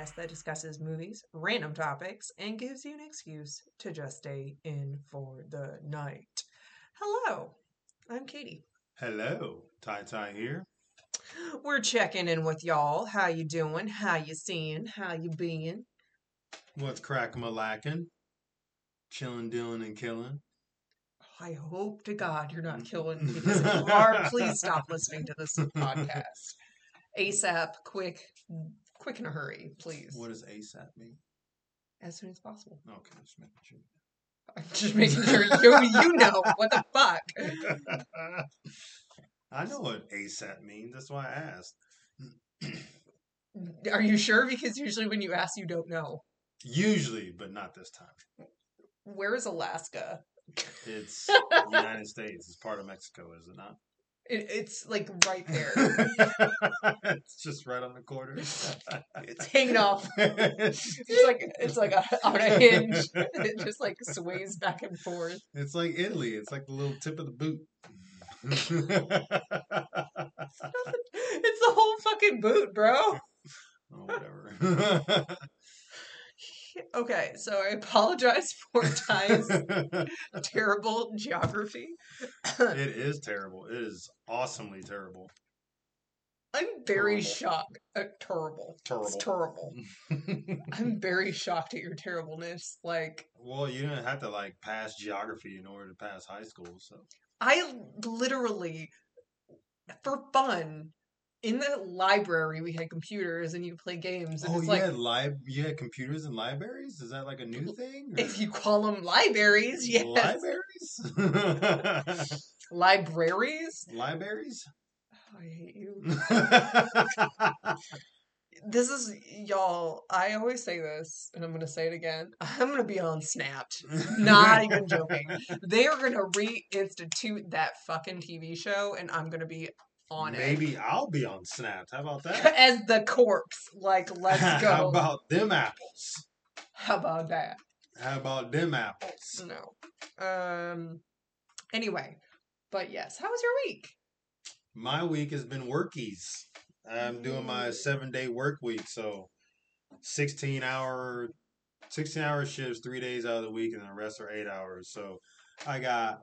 podcast that discusses movies, random topics, and gives you an excuse to just stay in for the night. Hello, I'm Katie. Hello, Ty Ty here. We're checking in with y'all. How you doing? How you seeing? How you being? What's cracking a lacking? Chilling, dealing, and killing. I hope to God you're not mm-hmm. killing me because you are, please stop listening to this podcast. ASAP, quick, quick in a hurry, please. What does ASAP mean? As soon as possible. Okay, just making sure. I'm just making sure you you know what the fuck. I know what ASAP means. That's why I asked. Are you sure? Because usually when you ask, you don't know. Usually, but not this time. Where is Alaska? It's United States. It's part of Mexico, is it not? It, it's like right there. it's just right on the corner. It's hanging off. It's like it's like a, on a hinge. It just like sways back and forth. It's like Italy. It's like the little tip of the boot. It's the whole fucking boot, bro. oh, whatever. Okay, so I apologize for Ty's terrible geography. it is terrible. It is awesomely terrible. I'm very Terrible. shocked. Uh, terrible. Terrible. It's Terrible. terrible. I'm very shocked at your terribleness. Like well, you didn't have to like pass geography in order to pass high school, so I literally, for fun, in the library we had computers and you could play games. And oh, it's you like had lib- you had computers in libraries. Is that like a new thing? if you call them libraries, yes, libraries, libraries. libraries. Oh, I hate you. This is y'all. I always say this, and I'm gonna say it again. I'm gonna be on Snapped. Not even joking. They are gonna reinstitute that fucking TV show, and I'm gonna be on Maybe I'll be on Snapped. How about that? as the corpse. Like, let's go. How about them apples? How about that? How about them apples? No. Um. Anyway, but yes. How was your week? My week has been workies. I'm doing my seven day work week, so sixteen hour, sixteen hour shifts, three days out of the week, and the rest are eight hours. So I got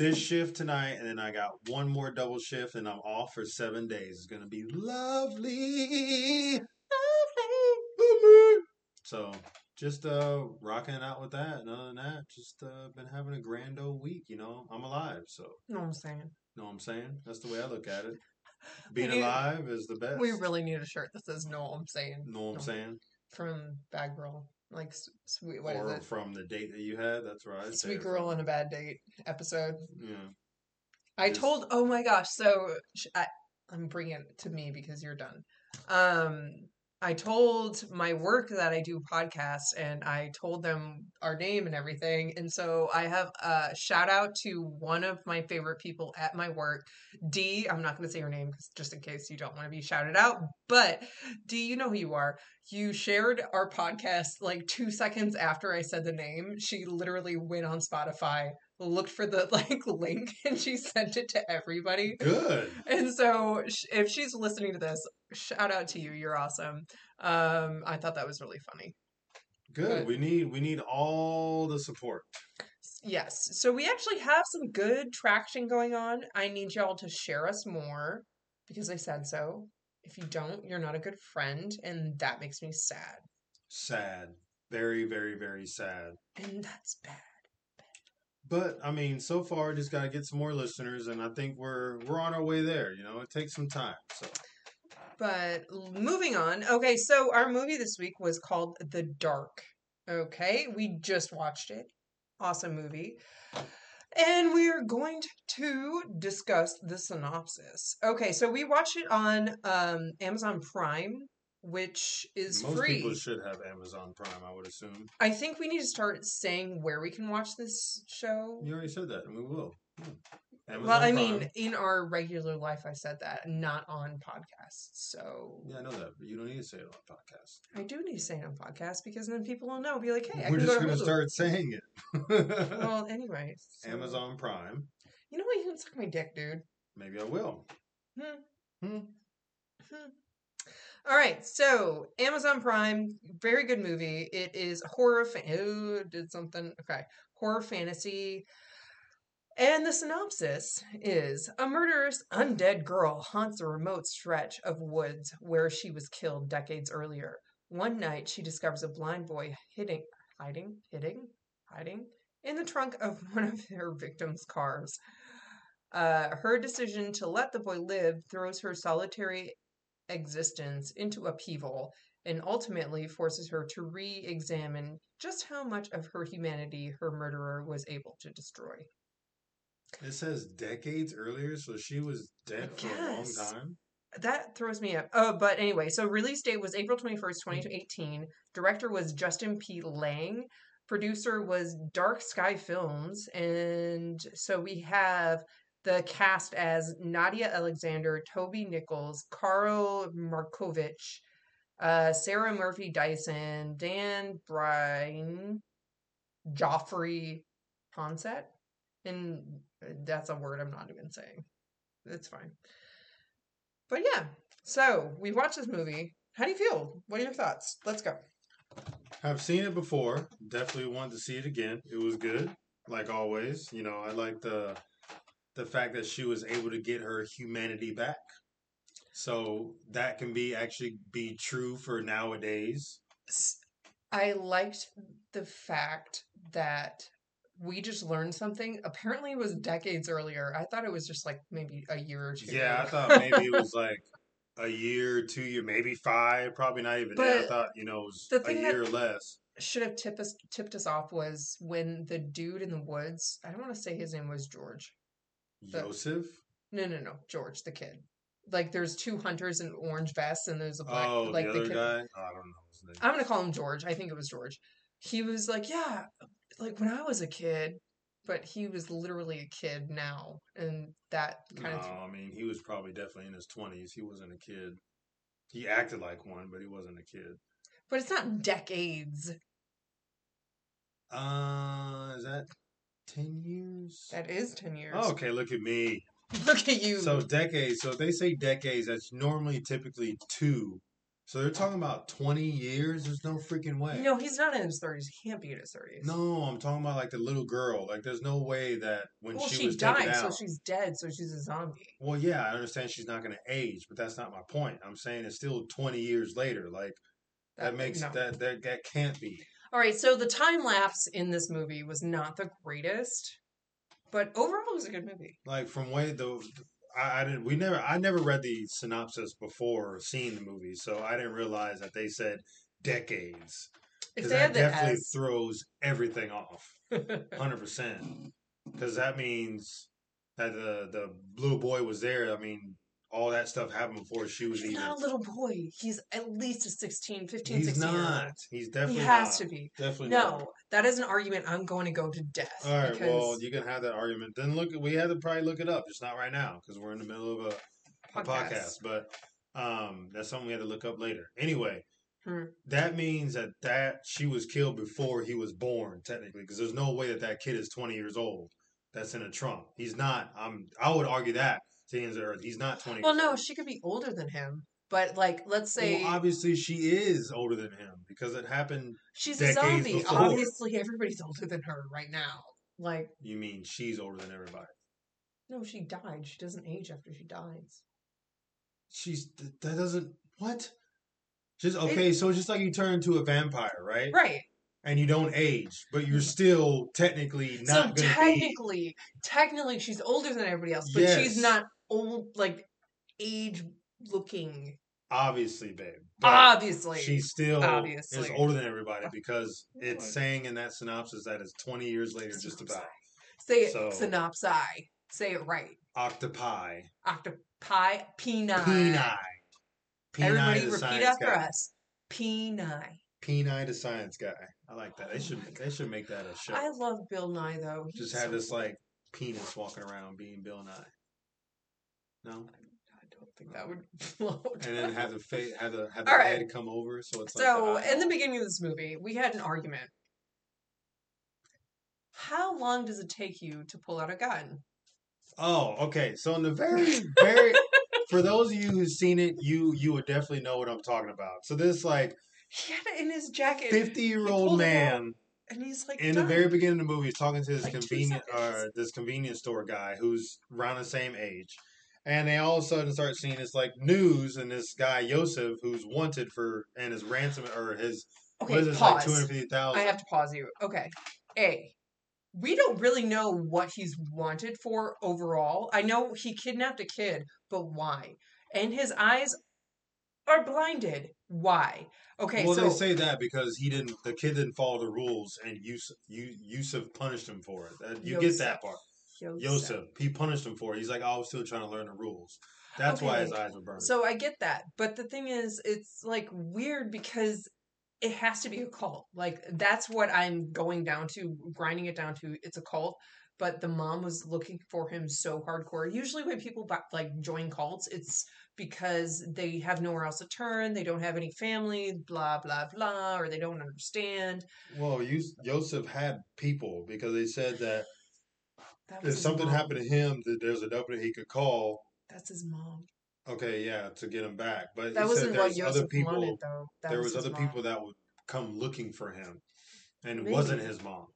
this shift tonight, and then I got one more double shift, and I'm off for seven days. It's gonna be lovely. Lovely. So just uh rocking it out with that. And other than that, just uh been having a grand old week, you know. I'm alive, so No, I'm saying know what I'm saying? That's the way I look at it. Being need- alive is the best. we really need a shirt that says "No, I'm saying." know what I'm saying? From Bad Girl, like sweet. What is or it? from the date that you had, that's right. Sweet Girl from. on a Bad Date episode. Yeah. I Just- told. Oh my gosh! So I, I'm bringing it to me because you're done. Um, I told my work that I do podcasts, and I told them our name and everything. And so I have a shout out to one of my favorite people at my work, D. I'm not going to say her name just in case you don't want to be shouted out. But D, you know who you are. You shared our podcast like two seconds after I said the name. She literally went on Spotify, looked for the like link, and she sent it to everybody. Good. And so, sh- if she's listening to this, shout out to you. You're awesome. Um, I thought that was really funny. Good. Good. We need we need all the support. Yes. So we actually have some good traction going on. I need y'all to share us more because I said so. If you don't, you're not a good friend, and that makes me sad. Sad. Very, very, very sad. And that's bad. But I mean, so far just gotta get some more listeners and I think we're we're on our way there, you know. It takes some time. So But moving on. Okay, so our movie this week was called The Dark. Okay, we just watched it. Awesome movie. And we're going to discuss the synopsis. Okay, so we watched it on um, Amazon Prime, which is most free. people should have Amazon Prime, I would assume. I think we need to start saying where we can watch this show. You already said that, and we will. Hmm. Well, I Prime. mean, in our regular life, I said that, not on podcasts. So Yeah, I know that, but you don't need to say it on podcast. I do need to say it on podcast because then people will know. Be like, hey, We're can just go gonna Hulu. start saying it. Well, anyway, so- Amazon Prime. You know what? You can suck my dick, dude. Maybe I will. Hmm. Hmm. Hmm. All right, so Amazon Prime, very good movie. It is horror. Fa- oh, did something? Okay, horror fantasy. And the synopsis is a murderous undead girl haunts a remote stretch of woods where she was killed decades earlier. One night, she discovers a blind boy hiding, hiding, hitting, hiding in the trunk of one of her victim's cars. Uh, her decision to let the boy live throws her solitary existence into upheaval and ultimately forces her to re examine just how much of her humanity her murderer was able to destroy. It says decades earlier, so she was dead for a long time. That throws me up. Oh, but anyway, so release date was April 21st, 2018. Director was Justin P. Lange. Producer was Dark Sky Films. And so we have the cast as Nadia Alexander, Toby Nichols, Karl Markovics, uh, Sarah Murphy Dyson, Dan Bryan, Joffrey Ponset. And that's a word I'm not even saying. It's fine. But yeah, so we watched this movie. How do you feel? What are your thoughts? Let's go. I've seen it before. Definitely want to see it again. It was good, like always. You know, I like the the fact that she was able to get her humanity back. So that can be actually be true for nowadays. I liked the fact that we just learned something. Apparently, it was decades earlier. I thought it was just like maybe a year or two. Yeah, I thought maybe it was like a year, two year, maybe five. Probably not even that. I thought you know it was a year less. should have tipped us tipped us off was when the dude in the woods. I don't want to say his name was George. The- Joseph. No, no, no, George, the kid. Like there's two hunters in orange vests, and there's a black. Oh, like the other kid. guy. Oh, I don't know his name. I'm gonna call him George. I think it was George. He was like, yeah, like when I was a kid, but he was literally a kid now, and that kind no, of. I mean he was probably definitely in his twenties. He wasn't a kid. He acted like one, but he wasn't a kid. But it's not decades. Uh, is that ten years? That is ten years. Oh, okay, look at me. Look at you. So decades. So if they say decades, that's normally typically two. So they're talking about twenty years. There's no freaking way. no, he's not in his thirties. He can't be in his thirties. No, I'm talking about like the little girl. Like, there's no way that when Well, she, she, was taken died, so she's dead. So she's a zombie. Well, yeah, I understand she's not going to age, but that's not my point. I'm saying it's still 20 years later. Like that, makes no. that, that that can't be. All right, so the time lapse in this movie was not the greatest, but overall it was a good movie. Like from way the I, I didn't we never I never read the synopsis before seeing the movie, so I didn't realize that they said decades. If Because they that had the definitely throws everything off, hundred percent. Because that means that the the little boy was there. I mean, all that stuff happened before she was he's even. not a little boy. He's at least a 16, 15, He's 16 year not. He's He has not. to be. Definitely No, not. that is an argument I'm going to go to death. All right, because well, you can have that argument. Then look, we had to probably look it up, It's not right now because we're in the middle of a, a podcast. Podcast. But um, that's something we had to look up later. Anyway, Hmm. that means that that she was killed before he was born, technically, because there's no way that that kid is 20 years old. That's in a trunk. He's not. I'm. I would argue that to the ends of the earth. He's not 20. Well, no, she could be older than him, but like, let's say Well, obviously she is older than him because it happened. she's a zombie. before. Obviously, everybody's older than her right now. Like, You mean she's older than everybody? no, she died. She doesn't age after she dies. She's that doesn't what? Just okay, so it's just like you turn into a vampire, right? Right. And you don't age, but you're mm-hmm. still technically not gonna be technically, technically, she's older than everybody else, but she's not old, like age looking. obviously, babe. Obviously, she still is older than everybody because it's saying in that synopsis that it's 20 years later, just about. say it So- synopsi. Say it right. Octopi, Octopi, peni. peni, peni Everybody the repeat science after guy. us. Peni. Peni the science guy. I like that. They should they should make that a show. I love Bill Nye though. He's just have so this cool. like penis walking around being Bill Nye. No, I don't think that would float. and then have the face, have the have the right. head come over, so it's like So, the in the beginning of this movie, we had an argument. How long does it take you to pull out a gun? Oh, okay. So in the very very for those of you who've seen it, you you would definitely know what I'm talking about. So this like He had it in his jacket. 50 year old pulled it out, man and he's like, in the very beginning of the movie he's talking to this Like seconds. uh this convenience store guy who's around the same age. And they all of a sudden start seeing this like news and this guy Yosef who's wanted for and his ransom or his Okay, what is this like two hundred fifty I have to pause you. Okay. A. We don't really know what he's wanted for overall. I know he kidnapped a kid, but why? And his eyes are blinded. Why? Okay, well, so they say that because he didn't, the kid didn't follow the rules, and Yusuf, Yu- Yusuf punished him for it. That- you get that part. Yosef. Yosef, he punished him for it. He's like, I was still trying to learn the rules. That's why his eyes were burning. So I get that. But the thing is, it's like weird because it has to be a cult. Like that's what I'm going down to, grinding it down to. It's a cult. But the mom was looking for him so hardcore. Usually, when people like join cults, it's because they have nowhere else to turn. They don't have any family, blah blah blah, or they don't understand. well, Yosef had people because they said That if something mom. happened to him, that there's a number he could call. That's his mom. Okay, yeah, to get him back. But That wasn't said what there's other Yosef people. wanted, though. That there was, was other mom. people that would come looking for him, and it wasn't his mom.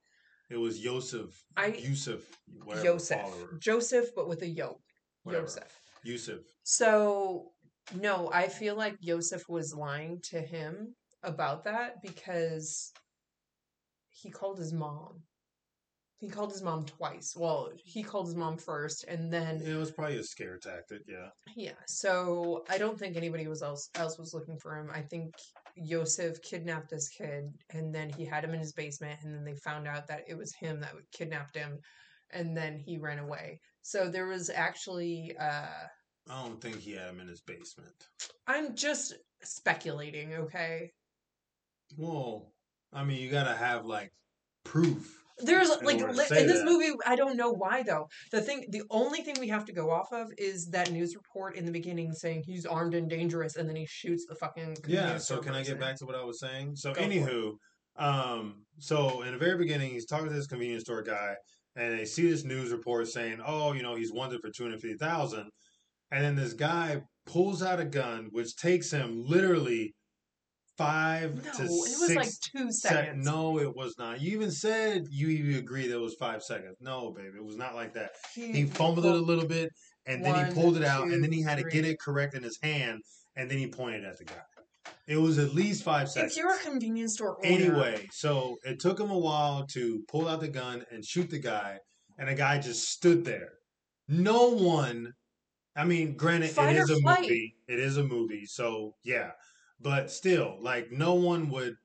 It was Yosef, I- Yusuf, Joseph. follower, Joseph, but with a yo. Whatever. Joseph. Yusuf. So, no, I feel like Joseph was lying to him about that because he called his mom. He called his mom twice. Well, he called his mom first, and then It was probably a scare tactic. Yeah. yeah. So I don't think anybody was else else was looking for him. I think Yosef kidnapped this kid, and then he had him in his basement, and then they found out that it was him that kidnapped him, and then he ran away. So there was actually uh I don't think he had him in his basement. I'm just speculating, okay? Well, I mean, you gotta have like proof. There's like li- in this that. movie, I don't know why though. The thing, the only thing we have to go off of is that news report in the beginning saying he's armed and dangerous, and then he shoots the fucking. Yeah. So can I get back to what I was saying? So, Go anywho, um, so in the very beginning, he's talking to this convenience store guy, and they see this news report saying, "Oh, you know, he's wanted for two hundred fifty thousand. And then this guy pulls out a gun, which takes him literally five No, to it was six like two sec- seconds. no, it was not. You even said you even agreed that it was five seconds. No, baby, it was not like that. He fumbled it a little bit, and then One, he pulled it out, two, and then he had to get it correct in his hand, and then he pointed at the guy. It was at least five seconds. If you're a convenience store owner, Anyway, so it took him a while to pull out the gun and shoot the guy, and the guy just stood there. No one, I mean, granted, Fight it is a flight. movie. It is a movie, so yeah. But still, like, no one would,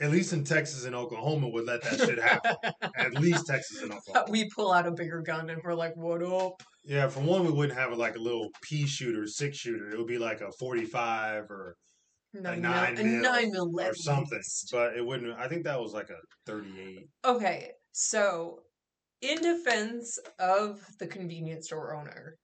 at least in Texas and Oklahoma, would let that shit happen. at least Texas and Oklahoma. we pull out a bigger gun and we're like, "What up?" Yeah, for one, we wouldn't have a, like a little pea shooter, six shooter. It would be like a 45 or Nine, nine mil, mil a nine mil or something. least. But it wouldn't. I think that was like a 38. Okay, so in defense of the convenience store owner,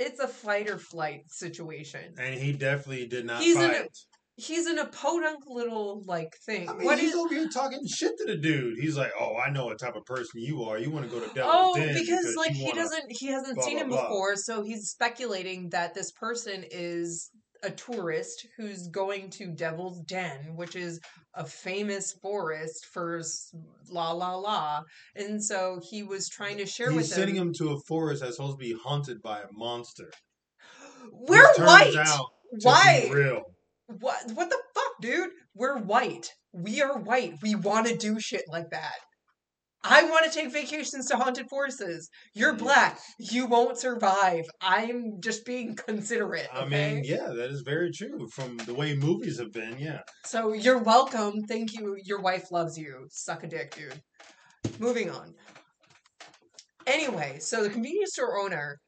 it's a fight or flight situation. And he definitely did not He's in a- fight. He's in a podunk little like thing. I mean, what he's is? over here talking shit to the dude. He's like, "Oh, I know what type of person you are. You want to go to Devil's Den? Oh, Den because like he doesn't, he hasn't blah, seen blah, him blah. before, so he's speculating that this person is a tourist who's going to Devil's Den, which is a famous forest for la la la, and so he was trying to share He's with them. sending him. to a forest that's supposed to be haunted by a monster. We're white. Why? real. What? What the fuck, dude? We're white. We are white. We want to do shit like that. I want to take vacations to haunted forests. You're mm-hmm. black. You won't survive. I'm just being considerate. I Okay? mean, yeah, that is very true. From the way movies have been, yeah. So you're welcome. Thank you. Your wife loves you. Suck a dick, dude. Moving on. Anyway, so the convenience store owner,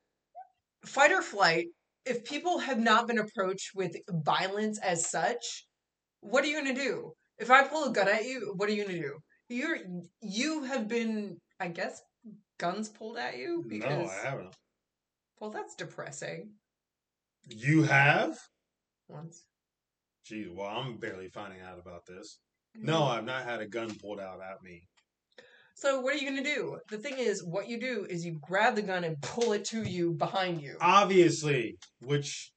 fight or flight, if people have not been approached with violence as such, what are you going to do? If I pull a gun at you, what are you going to do? You're you have been, I guess, guns pulled at you because No, I haven't. well, that's depressing. You have? Once. Geez, well, I'm barely finding out about this. Mm-hmm. No, I've not had a gun pulled out at me. So what are you gonna do? The thing is, what you do is you grab the gun and pull it to you behind you. Obviously, which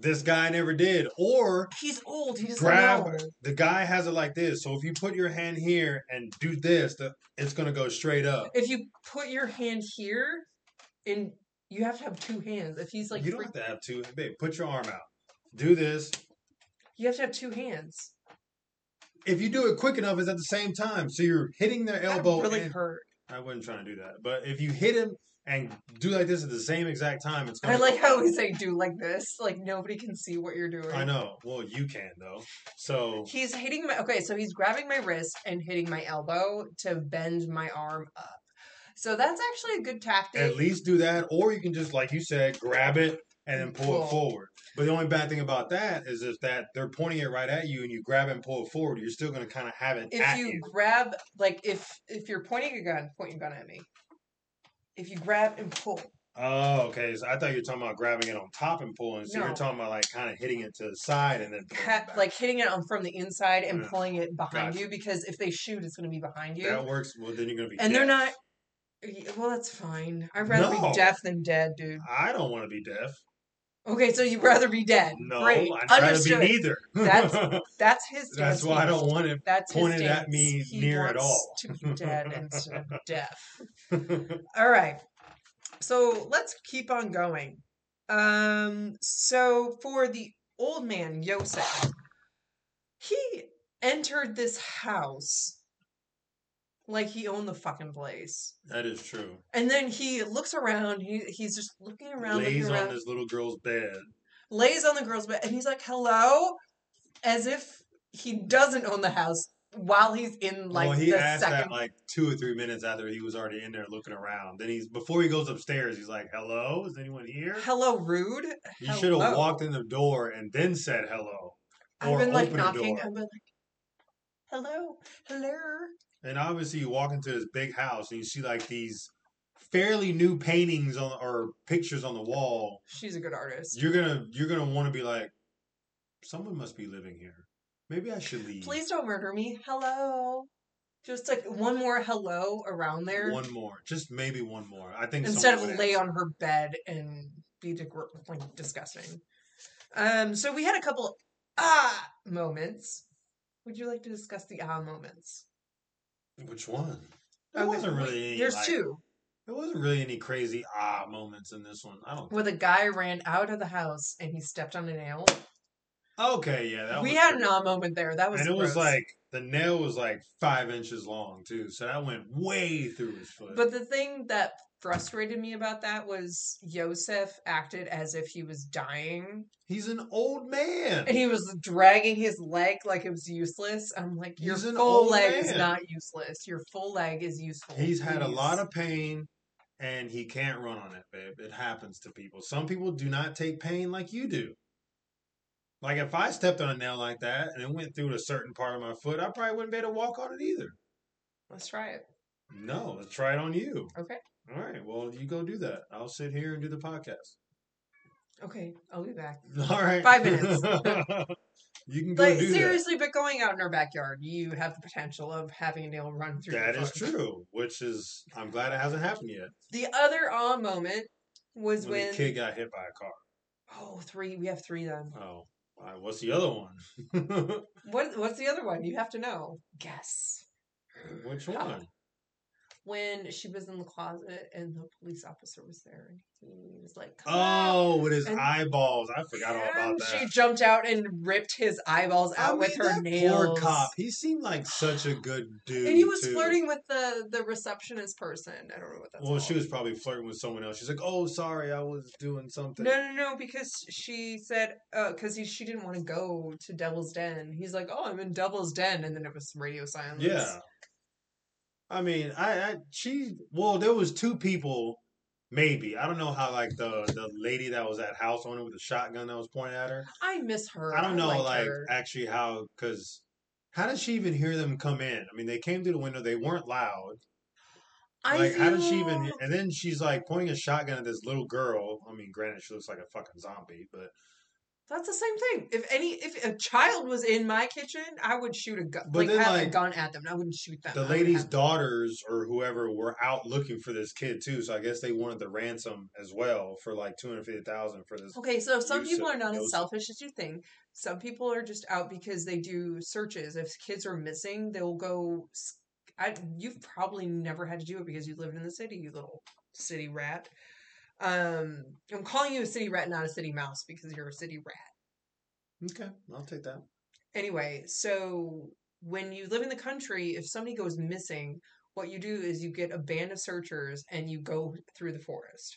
this guy never did. Or He's old. He doesn't grab the guy has it like this. So if you put your hand here and do this, the, it's gonna go straight up. If you put your hand here, and you have to have two hands. If he's like, you don't have to have two. Babe, put your arm out. Do this. you have to have two hands. If you do it quick enough, it's at the same time. So you're hitting their That elbow. really and- hurt. I wasn't trying to do that. But if you hit him and do like this at the same exact time, it's I like how he's like, do like this. Like nobody can see what you're doing. I know. Well, you can though. So He's hitting my okay, so he's grabbing my wrist and hitting my elbow to bend my arm up. So that's actually a good tactic. at least do that, or you can just, like you said, grab it and then pull Pull. it forward. But the only bad thing about that is if that they're pointing it right at you and you grab it and pull it forward, you're still going to kind of have it if you you. grab like if if you're pointing a gun, point your gun at me. If you grab and pull, Oh, okay. So I thought you were talking about grabbing it on top and pulling. So No. you're talking about like kind of hitting it to the side and then ha- like hitting it on from the inside and Yeah. pulling it behind Gotcha. you because if they shoot, it's going to be behind you. that works. Well, then you're going to be. and they're not. Well, that's fine. I'd rather No. be deaf than dead, dude. I don't want to be deaf. Okay, so you'd rather be dead. No, Great. I'd rather be neither. That's- That's his. That's why I don't want it That's pointed at me He near at all. To be dead instead of deaf. All right. So let's keep on going. Um, so for the old man, Yosef, he entered this house like he owned the fucking place. that is true. And then he looks around, he, he's just looking around, Lays looking around, on this little girl's bed. lays on the girl's bed, and he's like, hello? As if he doesn't own the house while he's in like well, he the asked second that like two or three minutes after he was already in there looking around. Then he's before he goes upstairs, he's like, "Hello, is anyone here?" hello rude. You should have walked in the door and then said hello. I've been like knocking. I've been like, hello, hello. And obviously, you walk into this big house and you see like these fairly new paintings on or pictures on the wall. She's a good artist. You're gonna you're gonna want to be like, someone must be living here. Maybe I should leave. Please don't murder me. Hello. Just like one more hello around there One more, just maybe one more. I think instead of lay answer. on her bed and be dig- like disgusting. Um. So we had a couple ah moments. Would you like to discuss the ah moments? Which one? There Okay, wasn't really. any, There's like- two. There wasn't really any crazy ah moments in this one. I don't. Where the guy ran out of the house and he stepped on a nail. Okay, yeah, that we was had an ah moment there. That was and it was like the nail was like five inches long too, so that went way through his foot. But the thing that frustrated me about that was Yosef acted as if he was dying he's an old man. and he was dragging his leg like it was useless. I'm like, your He's full leg is not useless. Your full leg is useful. He's had a lot of pain, and he can't run on it, babe. It happens to people. Some people do not take pain like you do. Like if I stepped on a nail like that and it went through a certain part of my foot, I probably wouldn't be able to walk on it either. Let's try it. No, let's try it on you. Okay. All right. Well, you go do that. I'll sit here and do the podcast. Okay, I'll be back. All right. Five minutes. you can go Like do seriously, but going out in our backyard, you have the potential of having a nail run through. That is true. Which is, I'm glad it hasn't happened yet. The other ah moment was When when, the kid got hit by a car. oh three. We have three then. Oh, right, what's the other one? What what's the other one? You have to know. Guess. Which one? When she was in the closet and the police officer was there and he was like, Come out. Oh, with his And- eyeballs. I forgot all about that. She jumped out and ripped his eyeballs I out with her nails. Poor cop. He seemed like such a good dude. And he was too. flirting with the the receptionist person. I don't know what that's Well, she was probably flirting with someone else. She's like, "Oh, sorry, I was doing something." No, no, no, because she said, uh, because he she didn't want to go to Devil's Den. He's like, oh, I'm in Devil's Den, and then it was some radio silence. Yeah. I mean, I, I she well, there was two people, maybe. I don't know how like the the lady that was at house owner with the shotgun that was pointing at her. I miss her. I don't know, like her. actually how because how did she even hear them come in? I mean, they came through the window. They weren't loud. I Like, how did she even? And then she's like pointing a shotgun at this little girl. I mean, granted, she looks like a fucking zombie, but That's the same thing. If any, if a child was in my kitchen, I would shoot a gun, But like then, have a gun at them. I wouldn't shoot them. The lady's daughters or whoever were out looking for this kid too, so I guess they wanted the ransom as well for like two hundred fifty thousand for this. Okay, so some people are not as selfish as you think. Some people are just out because they do searches. If kids are missing, they'll go. I, you've probably never had to do it because you live in the city, you little city rat. Um, I'm calling you a city rat, not a city mouse, because you're a city rat. Okay, I'll take that. Anyway, so when you live in the country, if somebody goes missing, what you do is you get a band of searchers and you go through the forest.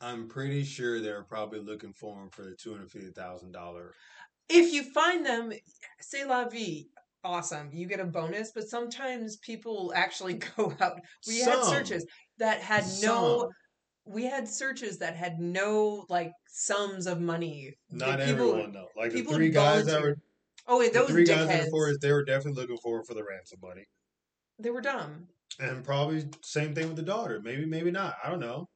I'm pretty sure they're probably looking for him for the two hundred fifty thousand dollar. If you find them, say la vie, awesome. You get a bonus, but sometimes people actually go out. We had searches that had no Some. We had searches that had no like sums of money. The Not people- everyone though. Like the people three guys that were. Oh wait, those three guys in dickheads. the forest, they were definitely looking for for the ransom money. They were dumb. And probably same thing with the daughter. Maybe, maybe not. I don't know.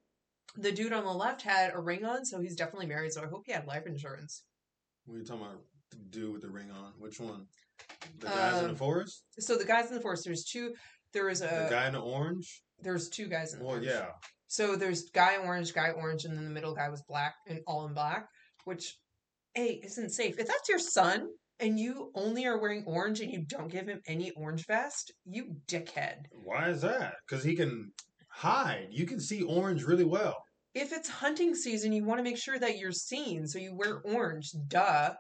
The dude on the left had a ring on, so he's definitely married. So I hope he had life insurance. What are you talking about? The dude with the ring on. Which one? The guys in the Um, forest. So the guys in the forest, there's two. There is was The a guy in the orange. there's two guys in the Well, orange. yeah. So there's guy orange, guy orange, and then the middle guy was black and all in black, which a isn't safe. If that's your son and you only are wearing orange and you don't give him any orange vest, you dickhead. Why is that? Because he can hide. You can see orange really well. If it's hunting season, you want to make sure that you're seen, so you wear orange. Duh.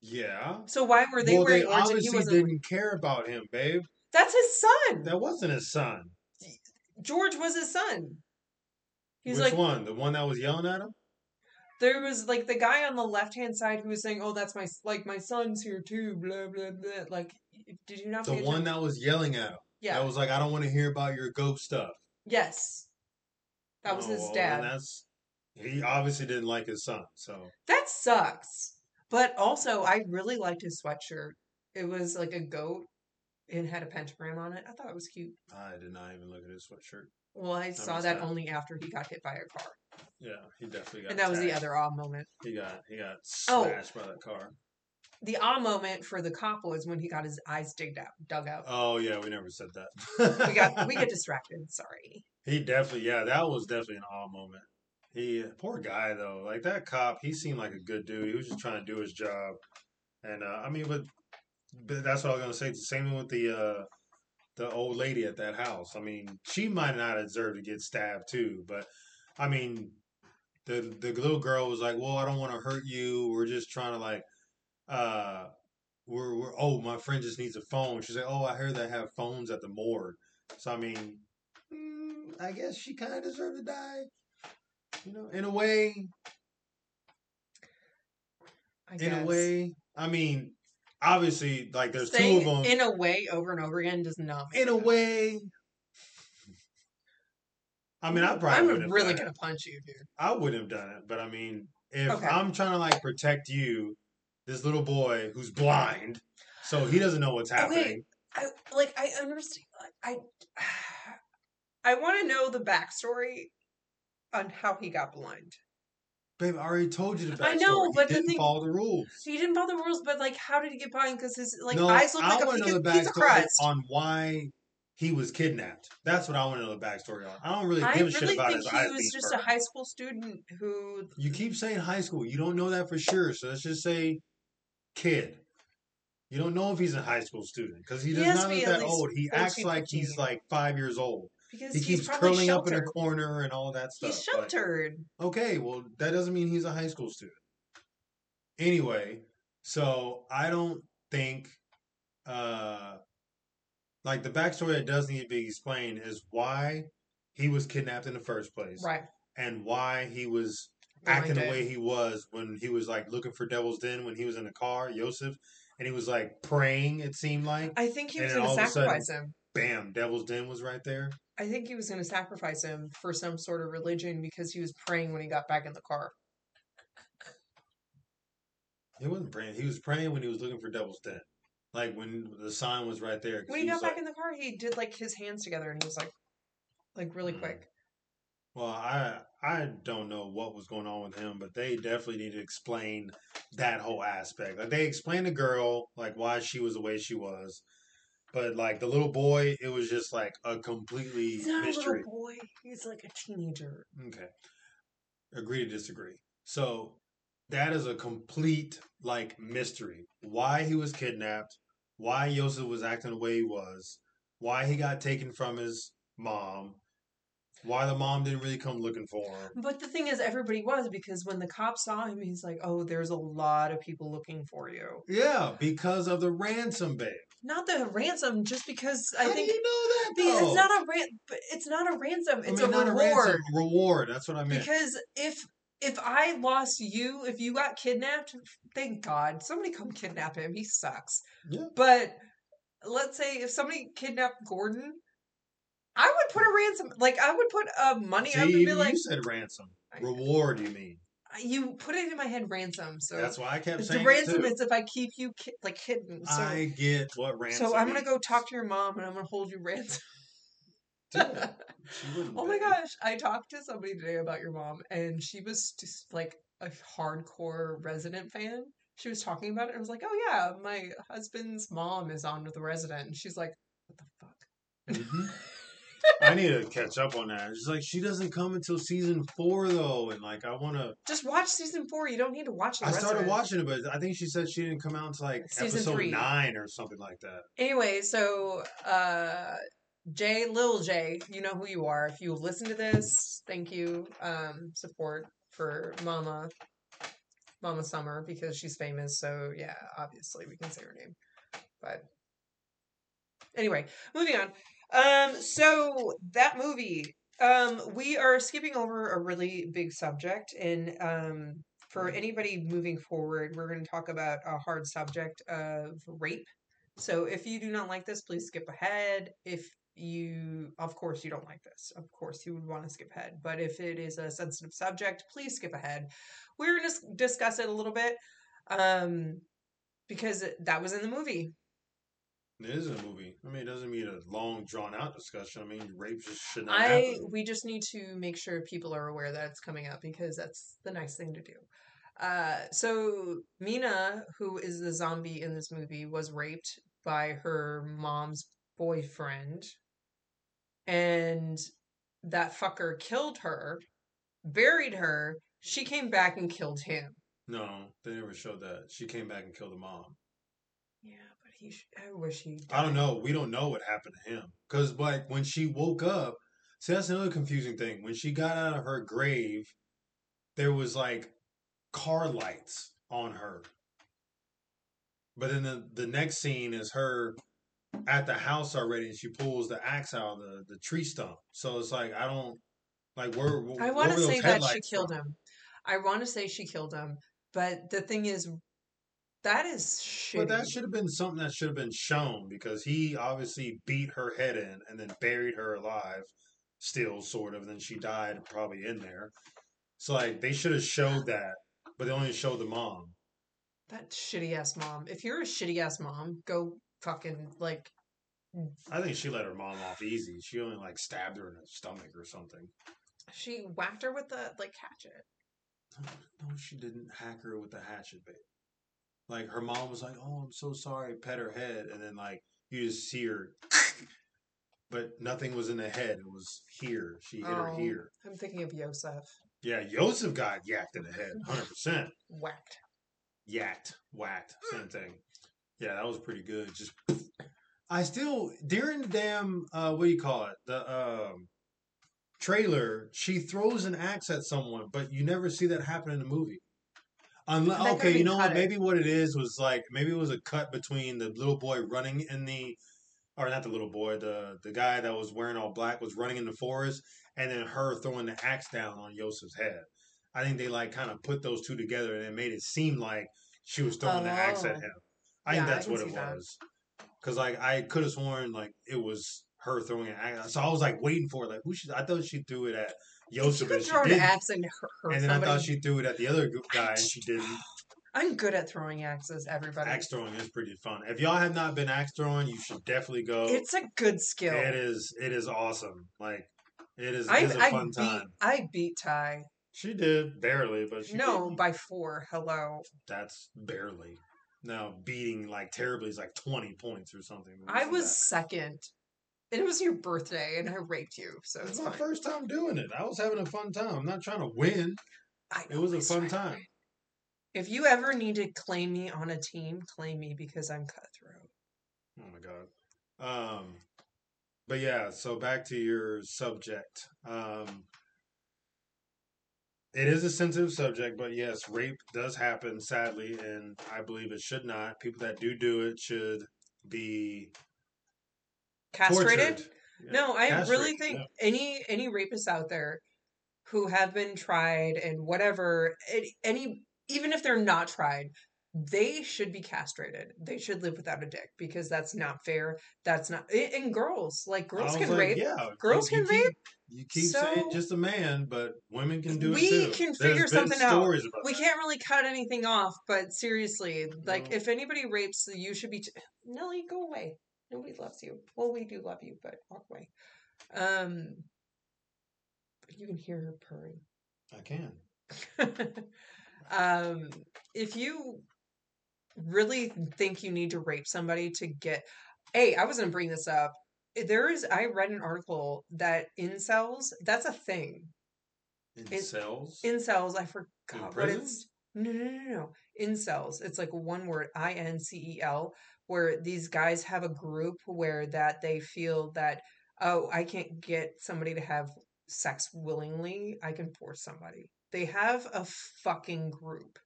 Yeah. So why were they well, wearing they orange and he obviously wasn't? didn't care about him, babe. That's his son. That wasn't his son. George was his son. He's Which like, one? The one that was yelling at him? there was like the guy on the left hand side who was saying, "Oh, that's my like my son's here too." Blah blah blah. Like, did you not? The one that was yelling at him. Yeah. That was like, I don't want to hear about your ghost stuff. Yes. That was Oh, his dad. that's he obviously didn't like his son. So That sucks. But also, I really liked his sweatshirt. It was like a goat and had a pentagram on it. I thought it was cute. I did not even look at his sweatshirt. Well, I saw that that. only after he got hit by a car. Yeah, he definitely got. And that was the other awe moment. He got he got Oh. by that car. The awe moment for the cop was when he got his eyes digged out, dug out. Oh yeah, we never said that. We got we get distracted. Sorry. He definitely, yeah, that was definitely an awe moment. He, poor guy though, like that cop, he seemed like a good dude. He was just trying to do his job, and uh, I mean, but that's what I was gonna say. The same with the uh, the old lady at that house. I mean, she might not deserve to get stabbed too, but I mean, the the little girl was like, "Well, I don't want to hurt you. We're just trying to like, uh, we're we're oh, my friend just needs a phone." She's like, "Oh, I heard they have phones at the morgue." So I mean, mm, I guess she kind of deserved to die. You know, in a way, I in a way. I mean, obviously, like there's Saying two of them. in a way over and over again does not. In a way. I mean, I mm, probably I'm have really done gonna punch you, dude. I wouldn't have done it, but I mean, if Okay. I'm trying to like protect you, this little boy who's blind, so he doesn't know what's happening. I like I understand. I I want to know the backstory on how he got blind. Babe, I already told you the backstory. I know, but he didn't thing- follow the rules. He didn't follow the rules, but like, how did he get blind? Because his like no, eyes look I like a know the backstory crust. on why he was kidnapped. That's what I want to know the backstory on. I don't really I give a shit really about think his he was just a high school student who. You keep saying high school. You don't know that for sure. So let's just say kid. You don't know if he's a high school student because he He does has not look that old. He acts like he's like five years old. Because He keeps curling up in a corner and all that stuff. He's but- sheltered. Okay, well, that doesn't mean he's a high school student. Anyway, so I don't think, uh, like the backstory that does need to be explained is why he was kidnapped in the first place, Right. and why he was acting the way he was when he was like looking for Devil's Den when he was in the car, Yosef, and he was like praying. It seemed like, I think he was going to a sudden- sacrifice him. Bam, Devil's Den was right there. I think he was going to sacrifice him for some sort of religion because he was praying when he got back in the car. He wasn't praying. He was praying when he was looking for Devil's Den. Like when the sign was right there. When he was got back like- in the car, he did like his hands together and he was like, like really Mm. quick. Well, I I don't know what was going on with him, but they definitely need to explain that whole aspect. Like they explained the girl, like why she was the way she was, but like the little boy, it was just like a completely He's not mystery. a little boy. He's like a teenager. Okay. Agree to disagree. So that is a complete like mystery. Why he was kidnapped, why Yosef was acting the way he was, why he got taken from his mom, why the mom didn't really come looking for him. But the thing is, everybody was because when the cop saw him, he's like, "Oh, there's a lot of people looking for you." Yeah, because of the ransom babe. Not the ransom, just because I How think do you know that though? it's not a ran, it's not a ransom. I It's mean, a reward. ransom, reward. That's what I meant. Because if if I lost you, if you got kidnapped, thank God somebody come kidnap him. He sucks. Yeah. But let's say if somebody kidnapped Gordon, I would put a ransom. Like I would put uh, money See, up and be like, you said ransom. Reward, you mean? you put it in my head ransom. So That's why I kept the saying it ransom is if I keep you ki- like hidden. So I get what ransom. so I'm gonna go talk to your mom and I'm gonna hold you ransom. Do it. She wouldn't Oh my gosh, I talked to somebody today about your mom, and she was just like a hardcore resident fan. She was talking about it, and I was like, "Oh yeah, my husband's mom is on with the resident," and she's like, "What the fuck?" Mhm. I need to catch up on that. It's like she doesn't come until season four though, and like I want to. Just watch season four. You don't need to watch the I started watching it, but I think she said she didn't come out until like Season episode three. nine or something like that. Anyway, so uh Jay, Lil Jay, you know who you are. If you listen to this, thank you. Um, support for Mama, Mama Summer because she's famous. So yeah, obviously we can say her name. But anyway, moving on. Um, so that movie, um, we are skipping over a really big subject, and um, for anybody moving forward, we're going to talk about a hard subject of rape. So if you do not like this, please skip ahead. If you, of course, you don't like this, of course, you would want to skip ahead. But if it is a sensitive subject, please skip ahead. We're going to discuss it a little bit um, because that was in the movie. It is a movie. I mean, it doesn't mean a long, drawn out discussion. I mean, rape just should not I happen. we just need to make sure people are aware that it's coming up because that's the nice thing to do. Uh, so Mina, who is the zombie in this movie, was raped by her mom's boyfriend, and that fucker killed her, buried her. She came back and killed him. No, they never showed that. She came back and killed the mom. Yeah, but he. Sh- I wish he. I don't know. We don't know what happened to him. Because, like, when she woke up, see, that's another confusing thing. When she got out of her grave, there was, like, car lights on her. But then the, the next scene is her at the house already, and she pulls the axe out of the, the tree stump. So it's like, I don't, like, where, I want to say that she killed from? him. I want to say she killed him, but the thing is, that is shitty. But that should have been something that should have been shown because he obviously beat her head in and then buried her alive, still sort of. And then she died probably in there. So like they should have showed that, but they only showed the mom. That shitty ass mom. If you're a shitty ass mom, go fucking like. I think she let her mom off easy. She only like stabbed her in the stomach or something. She whacked her with the like hatchet. No, she didn't hack her with the hatchet, babe. Like her mom was like, "Oh, I'm so sorry," pet her head, and then like you just see her, but nothing was in the head. It was here. She hit her Oh. here. I'm thinking of Yosef. Yeah, Yosef got yacked in the head, hundred percent. Whacked. Yacked, whacked, same thing. Yeah, that was pretty good. Just, I still during the damn uh, what do you call it? The um, trailer. She throws an axe at someone, but you never see that happen in the movie. Unless, okay, you know what? it. Maybe what it is was like maybe it was a cut between the little boy running in the, or not the little boy, the the guy that was wearing all black was running in the forest, and then her throwing the axe down on Yosef's head. I think they like kind of put those two together and it made it seem like she was throwing the axe at Oh. him. I Yeah, think that's can what it that. was. Because like I could have sworn like it was her throwing an axe. So I was like waiting for it. Like who should? I thought she threw it at Yosef and she throw an didn't. axe and hurt, hurt And then I somebody. thought she threw it at the other gu- guy and she didn't. I'm good at throwing axes. Everybody. Axe throwing is pretty fun. If y'all have not been axe throwing, you should definitely go. It's a good skill. It is. It is awesome. Like It is, I it is a I fun beat time. I beat Ty. She did barely, but she No, did. by four. Hello. that's barely. Now beating like terribly is like twenty points or something. I was second. It was your birthday and I raped you, so It's it's my fine. first time doing it. I was having a fun time. I'm not trying to win. It was a fun time. If you ever need to claim me on a team, claim me because I'm cutthroat. Oh my god. Um but yeah, so back to your subject. Um it is a sensitive subject, but yes, rape does happen sadly and I believe it should not. People that do do it should be Castrated? Yeah, No, I really think yeah. any any rapists out there who have been tried and whatever, any even if they're not tried, they should be castrated. They should live without a dick because that's not fair. That's not and girls like girls can like, rape. Yeah, Girls you, can keep, rape. You keep saying just a man, but women can do We it too. can figure something out. We that. can't really cut anything off, but seriously, like No. if anybody rapes, you should be t- Nelly. Go away. Nobody loves you. Well, we do love you, but walk away. Um, but you can hear her purring. I can. um, if you really think you need to rape somebody to get, hey, I was gonna bring this up. There is, I read an article that incels, that's a thing. In Incels, I forgot what prison? it's. No, no, no, no. Incels. It's like one word, I N C E L, where these guys have a group where that they feel that, oh, I can't get somebody to have sex willingly. I can force somebody. They have a fucking group.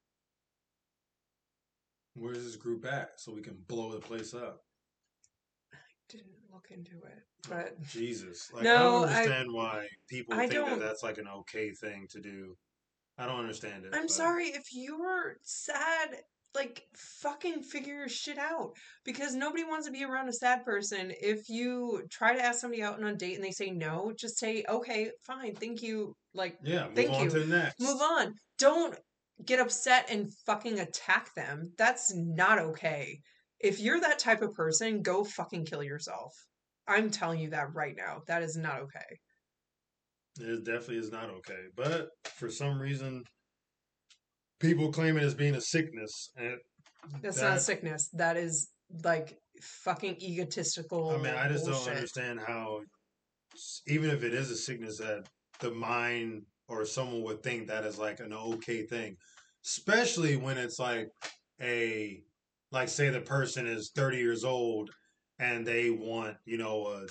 Where's this group at? So we can blow the place up. I didn't look into it, oh, but Jesus. Like, No, I I- don't understand why people I think that that's like an okay thing to do. I don't understand it. I'm but- sorry if you were sad. Like fucking figure your shit out because nobody wants to be around a sad person. If you try to ask somebody out on a date and they say no, just say okay, fine, thank you. Like Yeah, move Thank on you. to the next. move on. Don't get upset and fucking attack them. That's not okay. If you're that type of person, go fucking kill yourself. I'm telling you that right now. That is not okay. It definitely is not okay. But for some reason, people claim it as being a sickness. And That's not a sickness. That is like fucking egotistical. I mean, I just bullshit. don't understand how, even if it is a sickness, that the mind or someone would think that is like an okay thing, especially when it's like a, like say the person is thirty years old and they want you know a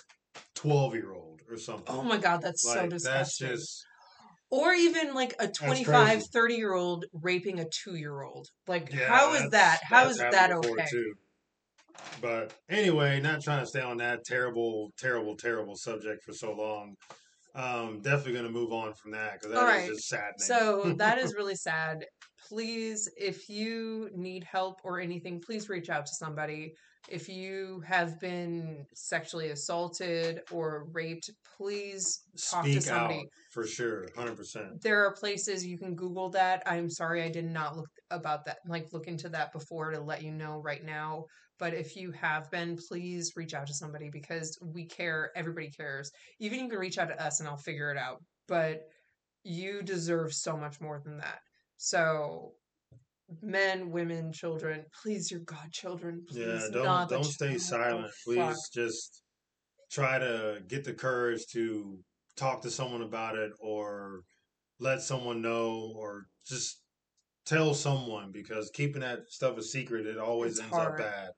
twelve year old or something. Oh my god, that's so like that's disgusting. just or even like a 25 30 year old raping a two year old. Like, yeah. how is that? How is that okay? Too. But anyway, not trying to stay on that terrible, terrible, terrible subject for so long. Um, definitely going to move on from that because that right. just saddening. So that is really sad. Please, if you need help or anything, please reach out to somebody. If you have been sexually assaulted or raped, please talk to speak somebody. out for sure, hundred percent. There are places you can Google that. I'm sorry I did not look about that, like look into that before to let you know right now. But if you have been, please reach out to somebody because we care. Everybody cares. Even you can reach out to us and I'll figure it out. But you deserve so much more than that. So, men, women, children, please, your godchildren, please. Yeah, don't don't stay oh, silent, fuck. please. Just try to get the courage to talk to someone about it, or let someone know, or just tell someone because keeping that stuff a secret, it always It's ends hard. up bad.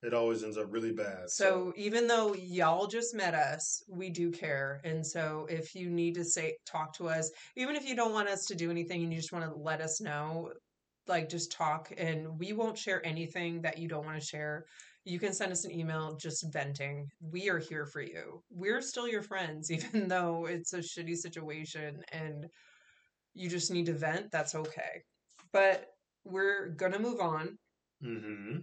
It always ends up really bad. So even though y'all just met us, we do care. And so if you need to say talk to us, even if you don't want us to do anything and you just want to let us know, like just talk and we won't share anything that you don't want to share. You can send us an email just venting. We are here for you. We're still your friends even though it's a shitty situation and you just need to vent, that's okay. But we're going to move on. hmm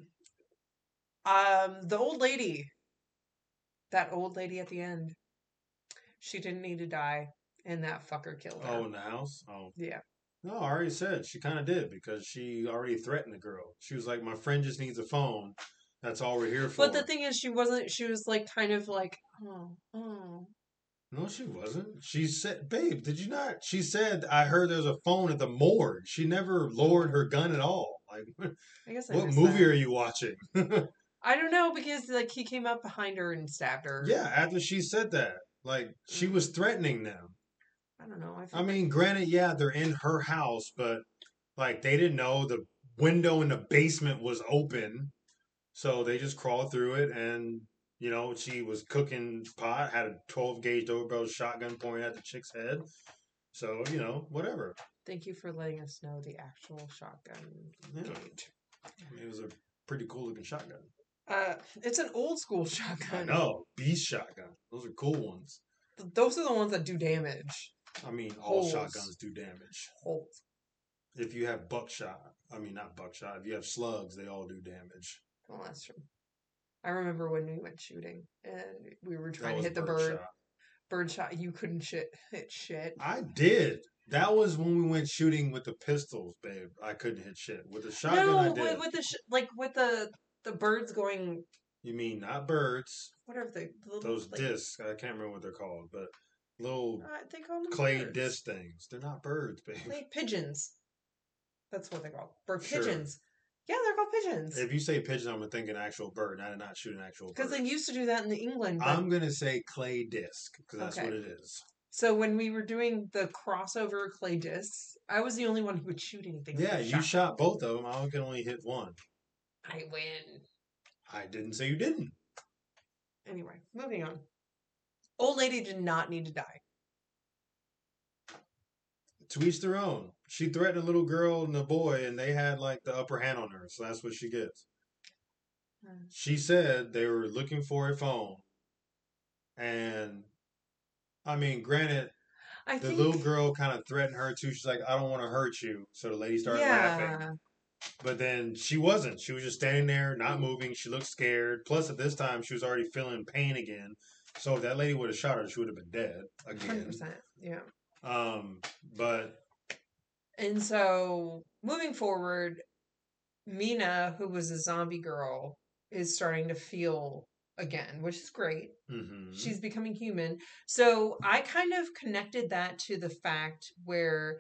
Um, the old lady, that old lady at the end, she didn't need to die, and that fucker killed her. Oh, in the house. Oh, yeah, no, I already said she kind of did because she already threatened the girl. She was like, "My friend just needs a phone. That's all we're here for." but the thing is, she wasn't. She was like kind of like, oh, oh, No, she wasn't. She said, "Babe, did you not?" She said, "I heard there's a phone at the morgue." She never lowered her gun at all. Like, I guess I what movie that. are you watching? I don't know because like he came up behind her and stabbed her. yeah, after she said that, like she mm. was threatening them. I don't know. I, I mean, granted, yeah, they're in her house, but like they didn't know the window in the basement was open, so they just crawled through it, and you know she was cooking pot, had a twelve gauge doorbell shotgun pointed at the chick's head. So you know, whatever. thank you for letting us know the actual shotgun Yeah. gauge. It was a pretty cool looking shotgun. Uh, it's an old school I shotgun. know, beast shotgun. Those are cool ones. Th- Those are the ones that do damage. I mean, all Holes. shotguns do damage. Holes. If you have buckshot, I mean not buckshot. If you have slugs, they all do damage. Well, that's true. I remember when we went shooting and we were trying to hit the bird. birdshot. Bird shot. You couldn't shit hit shit. I did. That was when we went shooting with the pistols, babe. I couldn't hit shit with the shotgun. no, I with, did. with the sh- like with the the birds going You mean not birds? whatever they the Those like, discs. I can't remember what they're called, but little Uh, they call them clay birds. disc things. They're not birds, babe. Clay pigeons. That's what they're called. Bird Sure. pigeons. Yeah, they're called pigeons. If you say pigeon, I'm thinking an actual bird. I did not shoot an actual bird. Because they used to do that in England. But, I'm gonna say clay disc because that's Okay. what it is. so when we were doing the crossover clay discs, I was the only one who would shoot anything. Yeah, you shot both of them. I can only hit one. I win. I didn't say you didn't. Anyway, moving on. Old lady did not need to die. To each their own. She threatened a little girl and a boy, and they had like the upper hand on her, so that's what she gets. Hmm. She said they were looking for a phone, and I mean, granted, I the think little girl kind of threatened her too. She's like, "I don't want to hurt you," so the lady started laughing. But then she wasn't. She was just standing there, not moving. She looked scared. Plus, at this time, she was already feeling pain again. So if that lady would have shot her, she would have been dead again. Hundred again. percent. Yeah. Um, but And so moving forward, Mina, who was a zombie girl, is starting to feel again, which is great. mhm. She's becoming human. So I kind of connected that to the fact where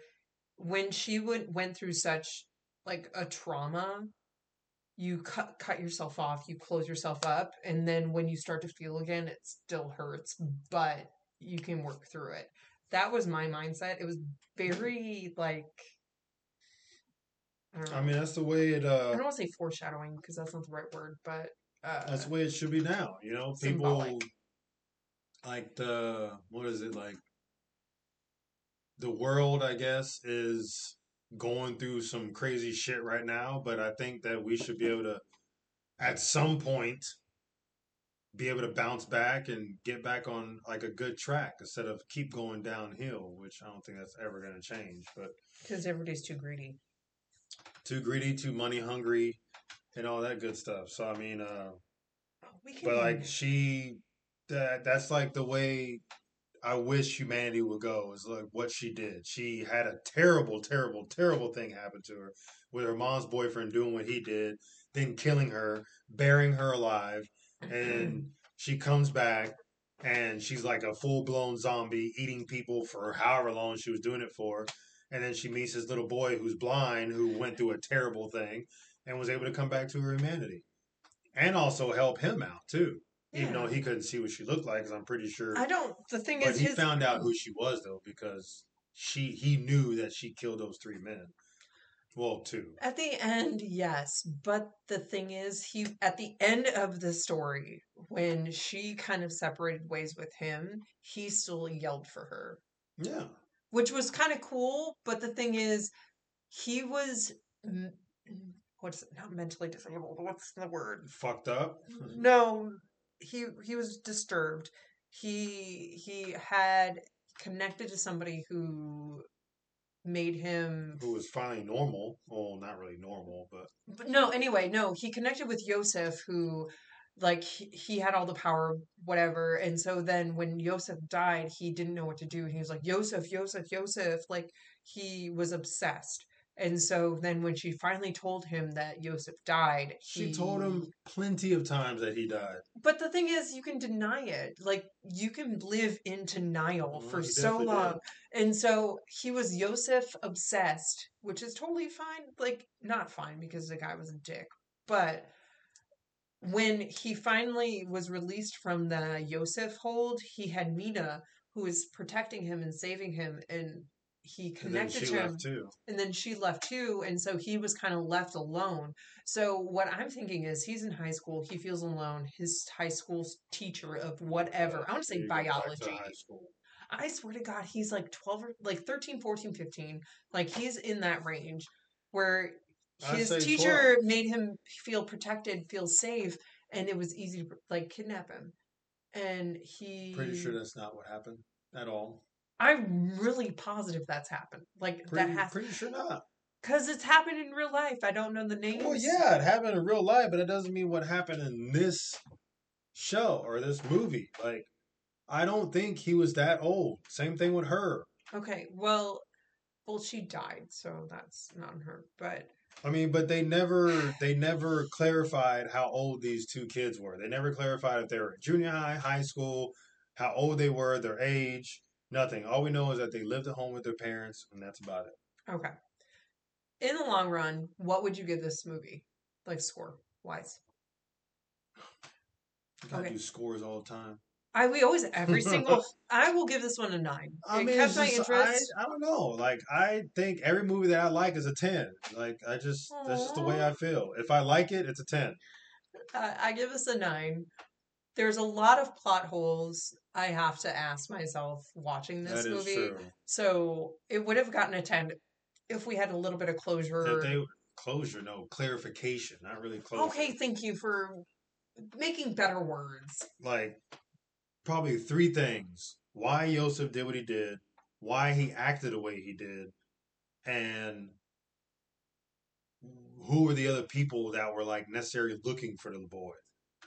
when she would went through such like a trauma, you cut cut yourself off, you close yourself up, and then when you start to feel again, it still hurts, but you can work through it. That was my mindset. It was very like I. I mean, that's the way it. Uh, I don't want to say foreshadowing because that's not the right word, but uh, that's the way it should be now. You know, people Symbolic. like the what is it like? The world, I guess, is going through some crazy shit right now, but I think that we should be able to, at some point, be able to bounce back and get back on like a good track instead of keep going downhill, which I don't think that's ever going to change. But because everybody's too greedy. too greedy, too money hungry, and all that good stuff. So I mean, uh, We can. but like she, that that's like the way I wish humanity would go. Is like what she did. She had a terrible, terrible, terrible thing happen to her with her mom's boyfriend doing what he did, then killing her, burying her alive, and she comes back. And she's like a full blown zombie eating people for however long she was doing it for. And then she meets this little boy who's blind who went through a terrible thing and was able to come back to her humanity and also help him out too. Even though he couldn't see what she looked like, because I'm pretty sure. I don't. The thing but is, he his found out who she was though, because she he knew that she killed those three men. Well, two. At the end, yes, but the thing is, he at the end of the story, when she kind of separated ways with him, he still yelled for her, Yeah. which was kind of cool. But the thing is, he was what's it, not mentally disabled? What's the word? Fucked up. No, he he was disturbed. He he had connected to somebody who made him Who was finally normal. Well, not really normal, but but no anyway no he connected with Yosef who like he, he had all the power whatever and so then when Yosef died he didn't know what to do he was like Yosef Yosef Yosef like he was obsessed And so then when she finally told him that Joseph died, She he- told him plenty of times that he died. But the thing is, you can deny it. Like you can live in denial Well, for so long. did. And so he was Joseph obsessed, which is totally fine. Like not fine because the guy was a dick. But when he finally was released from the Joseph hold, he had Mina who was protecting him and saving him and he And connected to him too. and then she left too and so he was kind of left alone. So what i'm thinking is he's in high school he feels alone his high school teacher of whatever i want to say You go back to biology. high i swear to god he's like 12 or like 13 14 15 like he's in that range where his teacher made him feel protected feel safe and it was easy to like kidnap him. And he Pretty sure that's not what happened at all. I'm really positive that's happened like Pretty, that has pretty sure not. because it's happened in real life i don't know the names Well, yeah, it happened in real life, but it doesn't mean what happened in this show or this movie. Like, I don't think he was that old. Same thing with her. Okay, well, well, she died, so that's not her. But I mean, but they never they never clarified how old these two kids were. They never clarified if they were junior high, high school, how old they were, their age, nothing. All we know is that they lived at home with their parents, and that's about it. okay, in the long run, what would you give this movie, like score wise? I Okay. do scores all the time. I we always every single. I will give this one a nine. I it mean, kept my just- interest. I, I don't know. Like, I think every movie that I like is a ten. Like, I just that's just the way I feel. If I like it, it's a ten. I, I give this a nine. There's a lot of plot holes. I have to ask myself watching this movie. true. So it would have gotten a ten if we had a little bit of closure. They closure, no clarification, not really closure. Okay, thank you for making better words. like probably three things why Yosef did what he did, why he acted the way he did, and who were the other people that were like necessarily looking for the boy.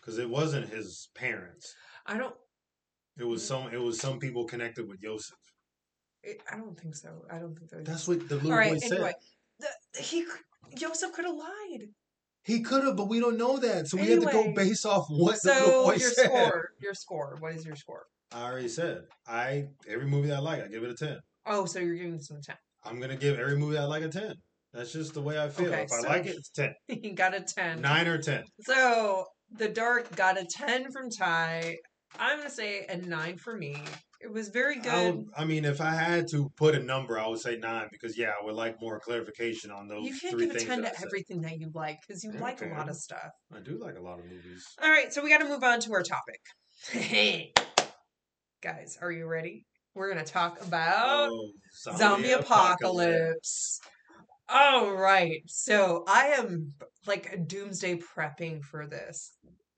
Because it wasn't his parents. I don't. It was mm. some it was some people connected with Yosef. It, I don't think so. I don't think that. That's what the little right. boy said. Anyway, the, he Joseph could have lied. He could have, but we don't know that. So we had to go Anyway, based off what the little So boy your said. score, your score. What is your score? I already said. I every movie that I like, I give it a ten. Oh, so you're giving this one a ten. I'm gonna give every movie I like a ten. That's just the way I feel. Okay, if I like it, it's ten. he got a ten. Nine or ten. So the dark got a ten from Ty. I'm gonna say a nine for me. It was very I, good. would, I mean, if I had to put a number, I would say nine because yeah, I would like more clarification on those You can't three give a things. ten to everything that you like because you like a lot of stuff. I do like a lot of movies. All right, so we got to move on to our topic. Hey, guys, are you ready? We're going to talk about Oh, zombie apocalypse. All right. So, I am like doomsday prepping for this.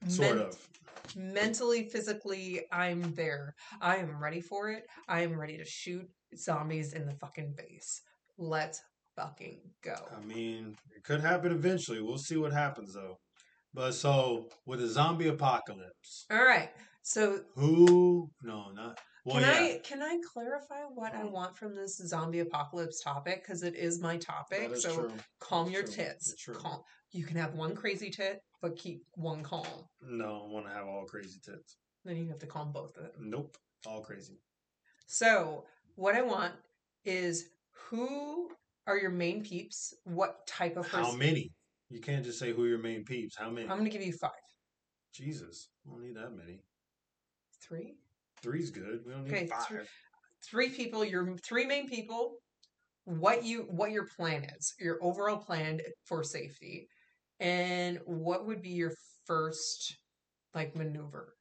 Sort Men- of. Mentally, physically, I'm there. I am ready for it. I am ready to shoot zombies in the fucking face. Let's fucking go. I mean, it could happen eventually. We'll see what happens though. But so with a zombie apocalypse, All right. So, who? No, not. Well, can yeah. I can I clarify what I want from this zombie apocalypse topic because it is my topic. Is so true. calm That's your true. tits. True. Calm. You can have one crazy tit, but keep one calm. No, I want to have all crazy tits. Then you have to calm both of them. Nope, all crazy. So what I want is who are your main peeps? What type of How many? You can't just say who are your main peeps. How many? I'm gonna give you five. Jesus, we don't need that many. Three. Three's good. We don't need Okay, five. three- Three people. Your three main people. What you what your plan is? Your overall plan for safety, and what would be your first like maneuver?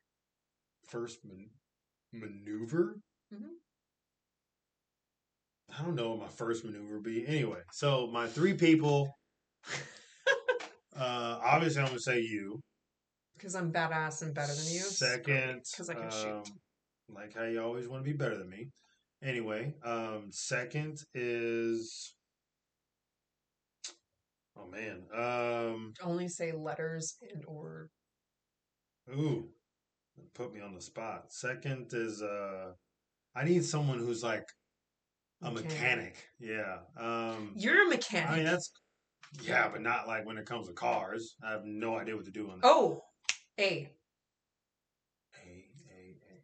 First man- maneuver. Mhm. I don't know what my first maneuver would be. Anyway, so my three people. uh, obviously, I'm gonna say you. Because I'm badass and better than you. Second, Because I can shoot. um, like how you always want to be better than me. Anyway, um, second is. Oh man, um, Only say letters and or ooh, put me on the spot. Second is uh, I need someone who's like A Mechanic. Yeah. Um, You're a mechanic. I mean, that's yeah, but not like when it comes to cars. I have no idea what to do on that. oh, A. A, A, A.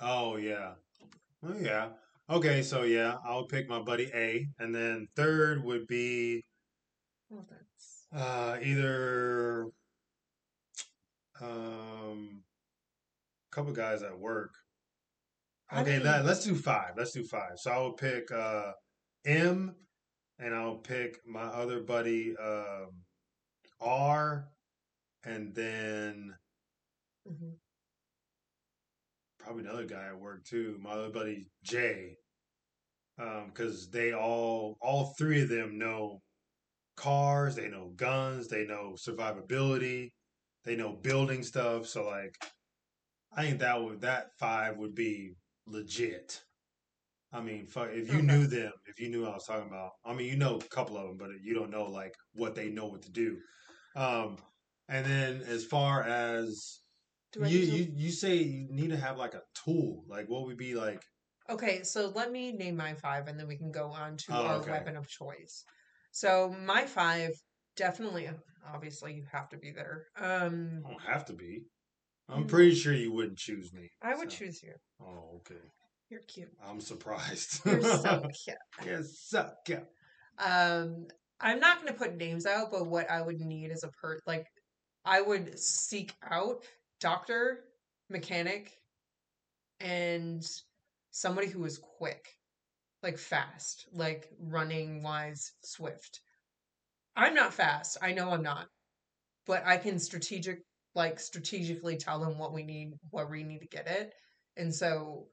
Oh yeah. Oh yeah. Okay, so yeah, I'll pick my buddy A, and then third would be Oh, that's uh, either um, a couple guys at work. I Okay, mean- let, let's do five. Let's do five. So I will pick uh, M, and I'll pick my other buddy um, R, and then mhm. Probably another guy at work too. My other buddy Jay, because they all, all three of them know cars, they know guns, they know survivability, they know building stuff. So like, I think that would that five would be legit. I mean, fuck, if you knew them, if you knew what I was talking about, I mean, you know a couple of them, but you don't know like what they know what to do. Um, and then as far as Do you, to- you you say you need to have like a tool. Like what would be like? Okay, so let me name my five and then we can go on to Oh, our okay. weapon of choice. So my five definitely obviously you have to be there. Um I don't have to be. I'm Mm. pretty sure you wouldn't choose me. I would so- choose you. Oh, okay. You're cute. I'm surprised. You're so cute. You're so cute. Um I'm not going to put names out, but what I would need is a per like I would seek out doctor, mechanic and somebody who is quick, like fast, like running wise, swift. I'm not fast. I know I'm not. But I can strategic like strategically tell them what we need, where we need to get it. And so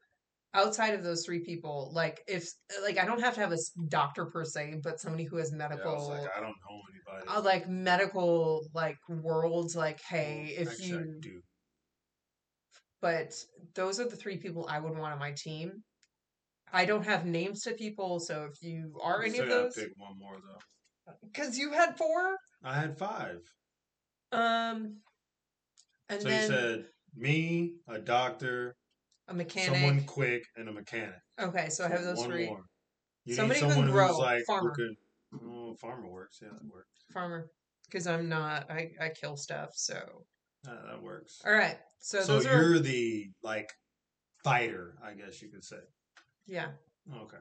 outside of those three people, like if like I don't have to have a doctor per se, but somebody who has Yeah, I medical was like, I don't know anybody. uh, like medical like worlds like hey Well, if you do. But those are the three people i would want on my team i don't have names to people so if you are any of those Pick one more though. because you had four I had five. um and so then you said me, a doctor, a mechanic someone quick, and a mechanic. okay so i have those one three More. You Somebody who need can someone grow, who's like farmer. who could. Oh, farmer works. Yeah, that works. farmer because i'm not i i kill stuff so That, that works. all right so, So, those you're the like fighter, I guess you could say. yeah Okay.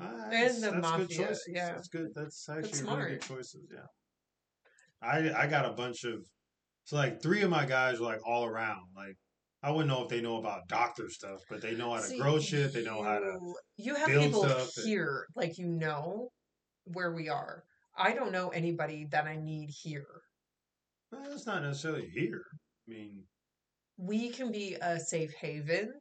Ah, And that's- the that's good mafia, choices. yeah. That's good. That's actually That's really good choices. Yeah. I I got a bunch of so like three of my guys are like all around. Like I wouldn't know if they know about doctor stuff, but they know how to See, grow shit. They know how to. you- have people stuff and- here, like you know where we are. I don't know anybody that I need here. Well, it's not necessarily here. I mean, We can be a safe haven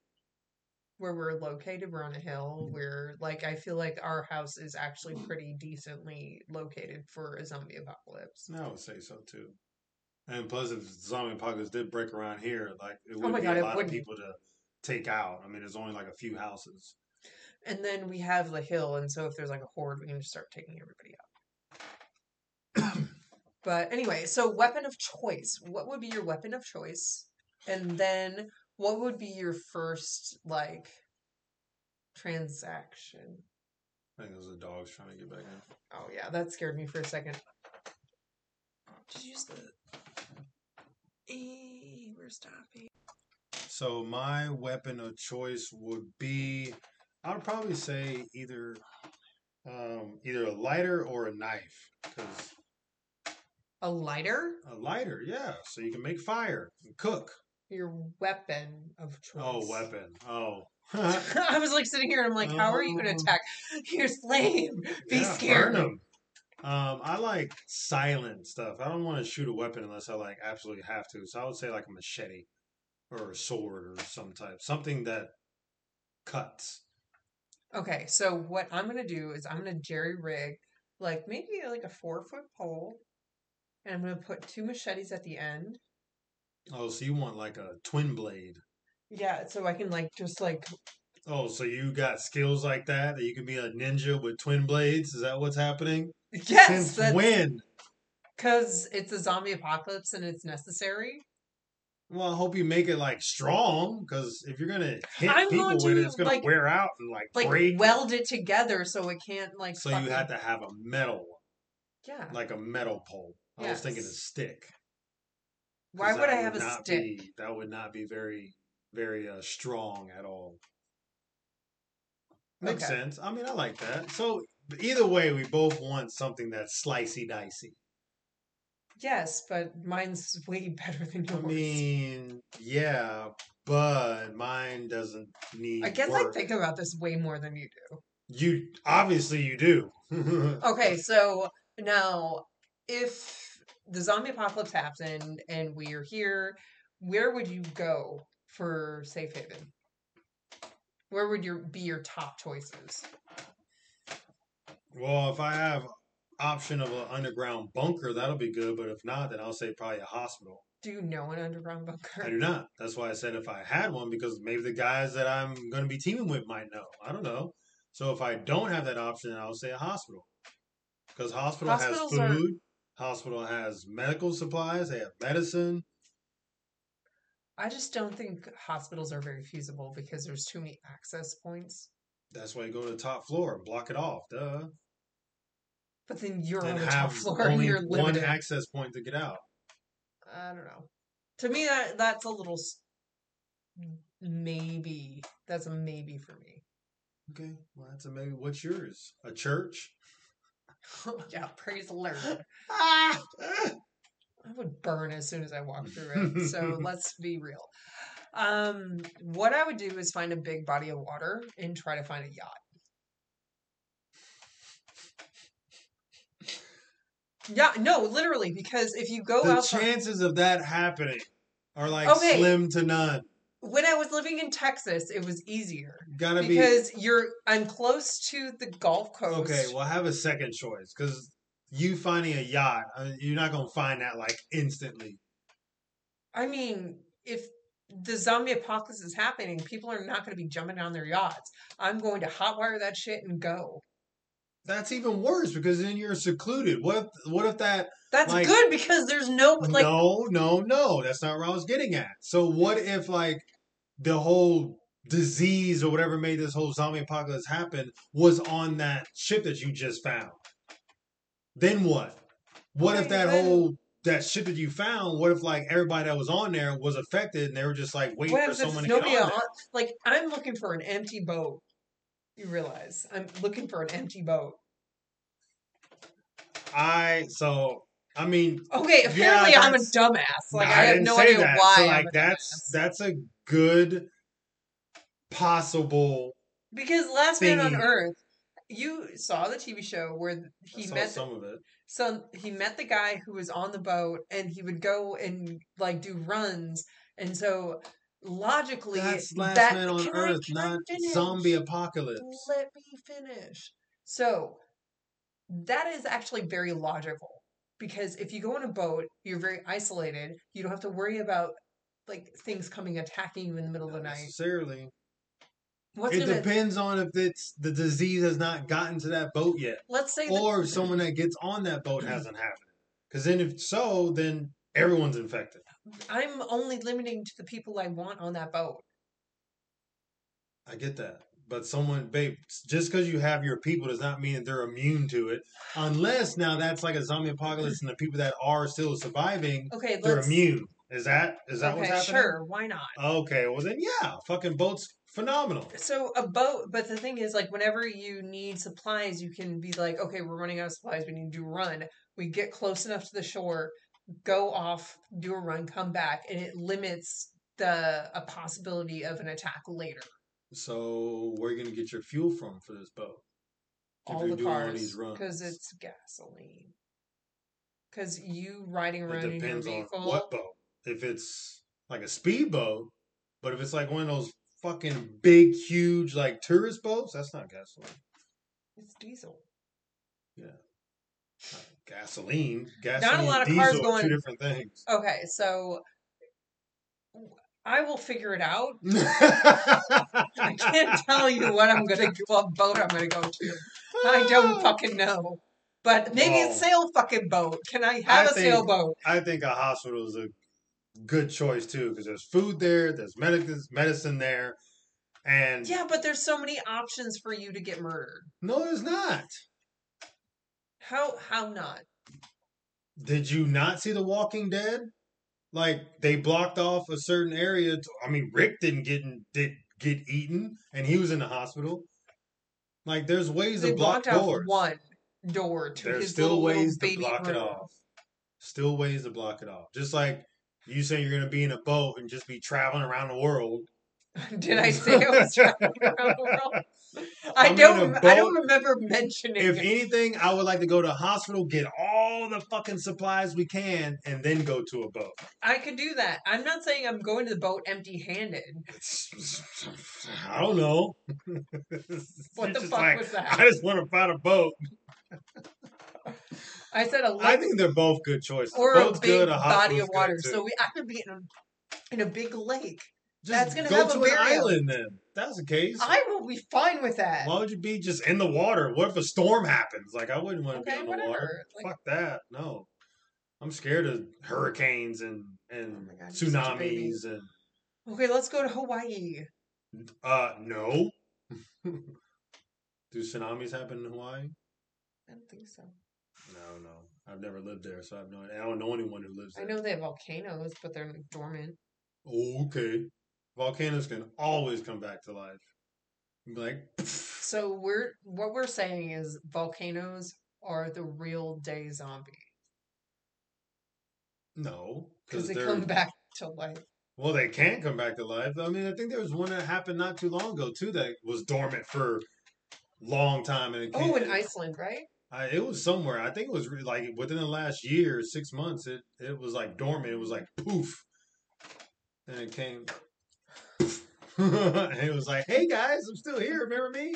where we're located. We're on a hill. Hmm. We're like, I feel like our house is actually hmm. pretty decently located for a zombie apocalypse. No, I would say so too. And plus, if zombie apocalypse did break around here, like it oh would Oh be God, a lot of people to take out. I mean, there's only like a few houses. And then we have the hill, and so if there's like a horde, we can just start taking everybody out. But anyway, so weapon of choice. What would be your weapon of choice? And then what would be your first like transaction? I think those are dogs trying to get back in. Oh yeah, that scared me for a second. Just use the E. We're stopping. So my weapon of choice would be, I would probably say either, um, either a lighter or a knife. Because A lighter. a lighter, yeah, so you can make fire and cook. Your weapon of choice. Oh, weapon. Oh, I was like sitting here and I'm like, how are you going to attack? You're lame. Be Yeah, scared. burn 'em. Um, I like silent stuff. I don't want to shoot a weapon unless I like absolutely have to. So I would say like a machete or a sword or some type, something that cuts. Okay, so what I'm going to do is I'm going to jerry rig like maybe like a four foot pole. And I'm going to put two machetes at the end. Oh, so you want like a twin blade? Yeah, so I can like just like Oh, so you got skills like that that you can be a ninja with twin blades? Is that what's happening? yes, Since when? because it's a zombie apocalypse and it's necessary. Well, I hope you make it like strong because if you're gonna hit I'm people going with it, it's gonna like- wear out and like, like break. weld it together so it can't like. so you fucking- had to have a metal, one, Yeah. like a metal pole. I was thinking a stick. Why would I have a stick? Be, that would not be very, very uh, strong at all. Makes Okay. sense. I mean, I like that. So either way, we both want something that's slicey dicey. Yes, but mine's way better than yours. I mean, yeah, but mine doesn't need. I guess I think about this way more than you do. you obviously you do. Okay, so now if the zombie apocalypse happened and we are here, where would you go for safe haven? Where would your be your top choices? well, if I have option of an underground bunker, that'll be good. But if not, then I'll say probably a hospital. Do you know an underground bunker? I do not. That's why I said if I had one, because maybe the guys that I'm going to be teaming with might know. I don't know. So if I don't have that option, I'll say a hospital. Because hospital has Hospitals are- food, hospital has medical supplies, they have medicine. I just don't think hospitals are very feasible because there's too many access points. That's why you go to the top floor and block it off. Duh. But then you're and on the top floor and you're limited. one access point to get out. I don't know. To me, that that's a little maybe. That's a maybe for me. Okay, well that's a maybe. What's yours? A church? yeah, praise the Lord. Ah! I would burn as soon as I walk through it. So let's be real. Um, what I would do is find a big body of water and try to find a yacht. Yeah, no, literally, because if you go out the out chances of that happening are like Okay. slim to none. When I was living in Texas, it was easier Gotta be because you're I'm close to the Gulf Coast. okay. Well, I have a second choice because you finding a yacht, uh, you're not gonna find that like instantly. I mean, if the zombie apocalypse is happening, people are not going to be jumping on their yachts. I'm going to hotwire that shit and go. That's even worse because then you're secluded. What if, what if that? That's Like- good because there's no like no, no, no. That's not where I was getting at. So what if like the whole disease or whatever made this whole zombie apocalypse happen was on that ship that you just found? Then what? What if that whole that ship that you found? What if like everybody that was on there was affected and they were just like waiting what for someone to get on on, there? like I'm looking for an empty boat. You realize I'm looking for an empty boat. I so I mean Okay, Yeah, apparently I'm a dumbass. Like I, have didn't no idea that. why. So like that's dumbass. that's a good possible. because Last Man on. Earth, you saw the TV show where I he met some of it. So he met the guy who was on the boat, and he would go and like do runs, and so logically, That's last that, man on Earth, I not finish? zombie apocalypse. Let me finish. So that is actually very logical because if you go on a boat, you're very isolated. You don't have to worry about like things coming attacking you in the middle of the night. necessarily. What's it gonna depends on if it's the disease has not gotten to that boat yet, let's say or that, if someone that gets on that boat hasn't happened. Because then, if so, then everyone's infected. I'm only limiting to the people I want on that boat. I get that. But someone, babe, just because you have your people does not mean that they're immune to it. Unless now that's like a zombie apocalypse and the people that are still surviving, Okay, they're let's. immune. Is that is that what's happening? sure. Why not? Okay, well then yeah, fucking boats phenomenal. So a boat, but the thing is, like, whenever you need supplies, you can be like, okay, we're running out of supplies. We need to run. We get close enough to the shore, go off, do a run, come back, and it limits the a possibility of an attack later. So where are you gonna get your fuel from for this boat? If All the cars, because it's gasoline. Because you riding It around in your depends on vehicle, what boat. If it's like a speedboat, but if it's like one of those fucking big, huge like tourist boats, that's not gasoline. it's diesel. Not gasoline. Gasoline not a lot of and cars diesel are two different things. Okay, so I will figure it out. I can't tell you what I'm gonna what boat I'm gonna go to. I don't fucking know. But maybe a sail fucking boat. Can I have I a think- sailboat? I think a hospital is a good choice too because there's food there, there's medicine medicine there, and Yeah, but there's so many options for you to get murdered. no, there's not. How how not? Did you not see The Walking Dead? Like they blocked off a certain area. To, I mean, Rick didn't get in, did get eaten, and he was in the hospital. Like there's ways They to block doors. one door to There's his still little, little ways to baby block it off. Still ways to block it off. Just like you say you're gonna be in a boat and just be traveling around the world. Did I say I was traveling around the world? I I'm don't. I don't remember mentioning. If it. anything, I would like to go to a hospital, get all the fucking supplies we can, and then go to a boat. I could do that. I'm not saying I'm going to the boat empty-handed. I don't know. What the fuck like, was that? I just want to find a boat. I said a I think they're both good choices. or Boat's a big good, a body of water. So we, I could be in a, in a big lake. Just that's gonna go have a to an island then. That's the case. I will be fine with that. Why would you be just in the water? What if a storm happens? Like I wouldn't want to Okay, be in the water. Like- Fuck that. No. I'm scared of hurricanes and and Oh God, you're such a baby. tsunamis and Okay, let's go to Hawaii. uh no. Do tsunamis happen in Hawaii? I don't think so. No, no. I've never lived there, so I have no I don't know anyone who lives There. I know they have volcanoes, but they're dormant. Oh, okay. Volcanoes can always come back to life. Like, So we're what we're saying is volcanoes are the real day zombie no, because they come back to life. Well, they can come back to life. I mean, I think there was one that happened not too long ago too that was dormant for a long time, and it came, Oh, in Iceland, right? I, it was somewhere. I think it was re- like within the last year, six months. It it was like dormant. It was like poof, and it came. and it was like, "Hey guys, I'm still here. Remember me?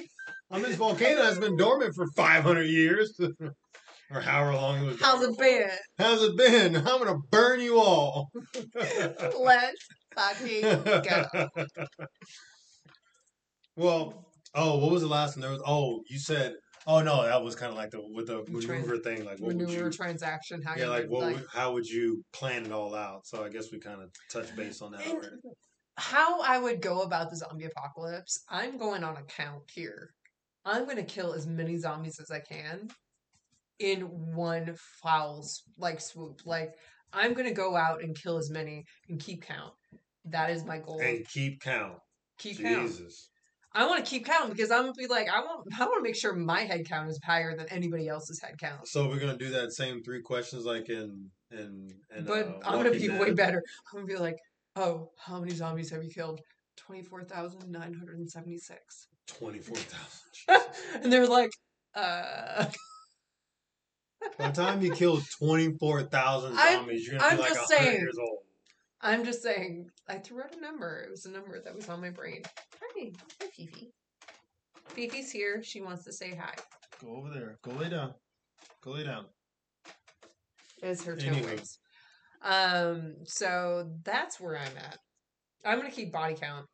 I'm this volcano that's been dormant for 500 years, or however long it was. How's it been? How's it been? I'm gonna burn you all." Let's fucking go. well, oh, what was the last one? There was oh, you said oh no, that was kind of like the with the Trans- maneuver thing. Like what would Maneuver you? transaction. How Yeah, like would, what? like would, how would you plan it all out? So I guess we kind of touch base on that And. How I would go about the zombie apocalypse, I'm going on a count here. I'm going to kill as many zombies as I can in one foul like swoop. Like I'm going to go out and kill as many and keep count. That is my goal. And keep count. keep count. Jesus. I want to keep count because I'm gonna be like I want. I want to make sure my head count is higher than anybody else's head count. So we're gonna do that same three questions like in in. in But uh, I'm gonna be way better. I'm gonna be like, oh, how many zombies have you killed? Twenty four thousand nine hundred and seventy six. Twenty four thousand. and they're like, uh, By the time you kill twenty four thousand I'm- zombies, you're gonna I'm be like just hundred saying. years old. I'm just saying. I threw out a number. It was a number that was on my brain. Hi, hi, Fifi. Fifi's here. She wants to say hi. Go over there. Go lay down. Go lay down. Is her tone Anywho. waves. Um. So that's where I'm at. I'm gonna keep body count.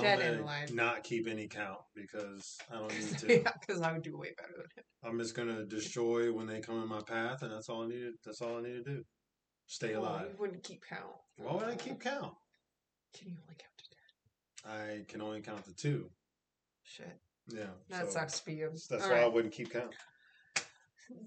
Dead and alive. Not keep any count because I don't need to. yeah, because I would do way better than him. I'm just gonna destroy when they come in my path, and that's all I need. That's all I need to do. Stay Well, alive. you wouldn't keep count. Why would I keep count? Can you only count to ten? I can only count to two. Shit, Yeah, that so sucks for you. That's All why I wouldn't keep count.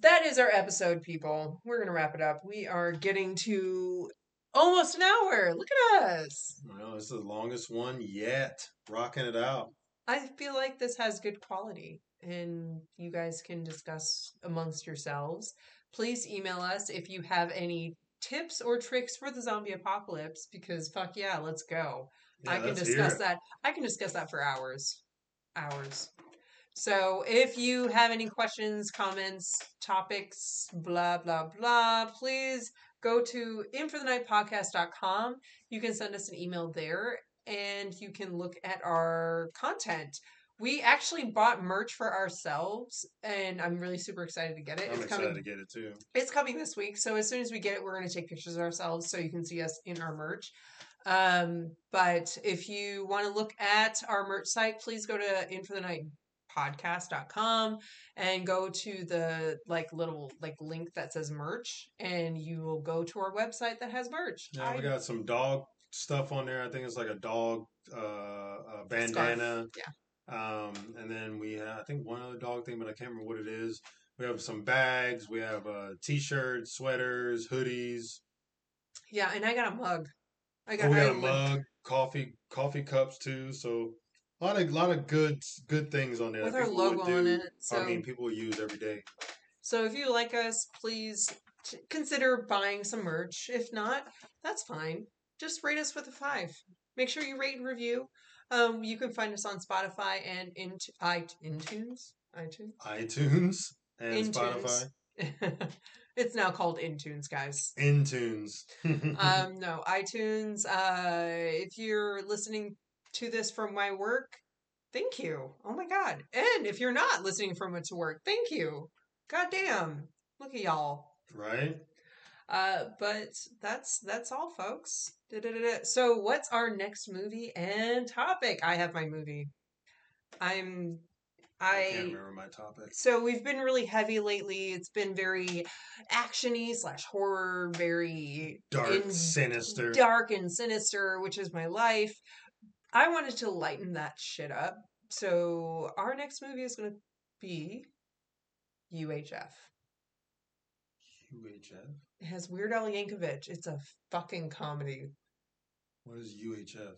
That is our episode, people. We're gonna wrap it up. We are getting to almost an hour. Look at us. Well, this is the longest one yet. Rocking it out. I feel like this has good quality, and you guys can discuss amongst yourselves. Please email us if you have any tips or tricks for the zombie apocalypse. Because fuck yeah, let's go. Yeah, I can discuss that. I can discuss that for hours. Hours. So if you have any questions, comments, topics, blah, blah, blah, please go to inforthenightpodcast.com. You can send us an email there and you can look at our content. We actually bought merch for ourselves and I'm really super excited to get it. I'm it's excited coming to get it too. it's coming this week. So as soon as we get it, we're going to take pictures of ourselves so you can see us in our merch. Um, but if you want to look at our merch site, please go to podcast.com and go to the like little like link that says merch and you will go to our website that has merch. Yeah, we got some dog stuff on there. I think it's like a dog uh, uh bandana. Yeah. Um, and then we have, I think one other dog thing, but I can't remember what it is. We have some bags. We have uh, t-shirts, sweaters, hoodies. Yeah, and I got a mug. I Oh, got, we got I a mug, coffee, coffee cups too. So a lot of lot of good good things on there. with our logo on it. So I mean, people use every day. So if you like us, please t- consider buying some merch. If not, that's fine. Just rate us with a five. Make sure you rate and review. Um, you can find us on Spotify and in i iTunes. iTunes. iTunes and Intunes. Spotify, it's now called Intunes, guys. Intunes. Um, no, iTunes. Uh, if you're listening to this from my work, thank you. Oh my god! And if you're not listening from it to work, thank you. God damn! Look at y'all. right? Uh, but that's that's all, folks. Da-da-da-da. So, what's our next movie and topic? I have my movie. I'm. I can't remember my topic. So we've been really heavy lately. It's been very actiony slash horror, very Dark, in- sinister. dark and sinister, which is my life. I wanted to lighten that shit up. So our next movie is going to be UHF. UHF. It has Weird Al Yankovic. It's a fucking comedy. What is UHF?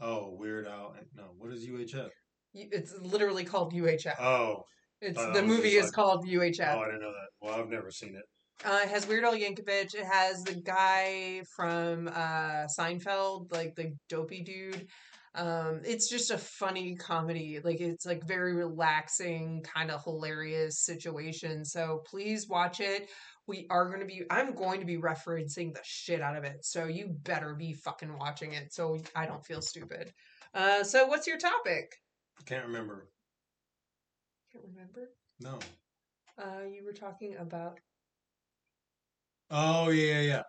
Oh, Weird Al. No, what is UHF? It's literally called UHF. Oh, It's the movie is like- called UHF. oh, I didn't know that. Well, I've never seen it. Uh, it has Weird Al Yankovic. It has the guy from uh, Seinfeld, like the dopey dude. Um, it's just a funny comedy. Like it's like very relaxing, kind of hilarious situation. So please watch it. We are going to be. I'm going to be referencing the shit out of it. So you better be fucking watching it. So I don't feel stupid. Uh, so what's your topic? Can't remember. Can't remember. No. Uh, you were talking about. Oh yeah,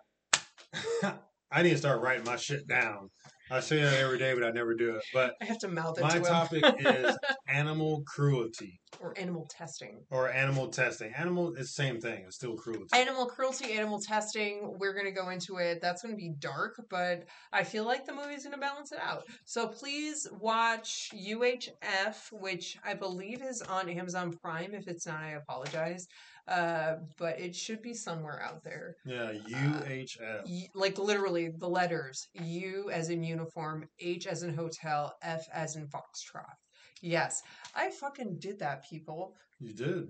yeah. I need to start writing my shit down. I say that every day, but I never do it. But I have to mouth it my to topic is animal cruelty or animal testing. or animal testing. Animal is the same thing. It's still cruelty. Animal cruelty, animal testing. We're going to go into it. That's going to be dark, but I feel like the movie's going to balance it out. So please watch UHF, which I believe is on Amazon Prime. If it's not, I apologize. Uh, but it should be somewhere out there. Yeah, UHF. Y- like literally the letters U as in uniform, H as in hotel, F as in foxtrot. Yes, I fucking did that, people. You did.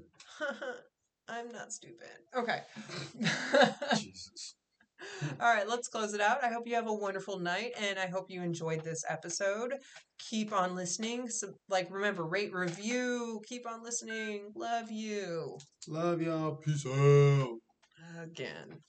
I'm not stupid. Okay. Jesus. All right, let's close it out. I hope you have a wonderful night and I hope you enjoyed this episode. Keep on listening. So, like, remember, rate, review. Keep on listening. Love you. Love y'all. Peace out. Again.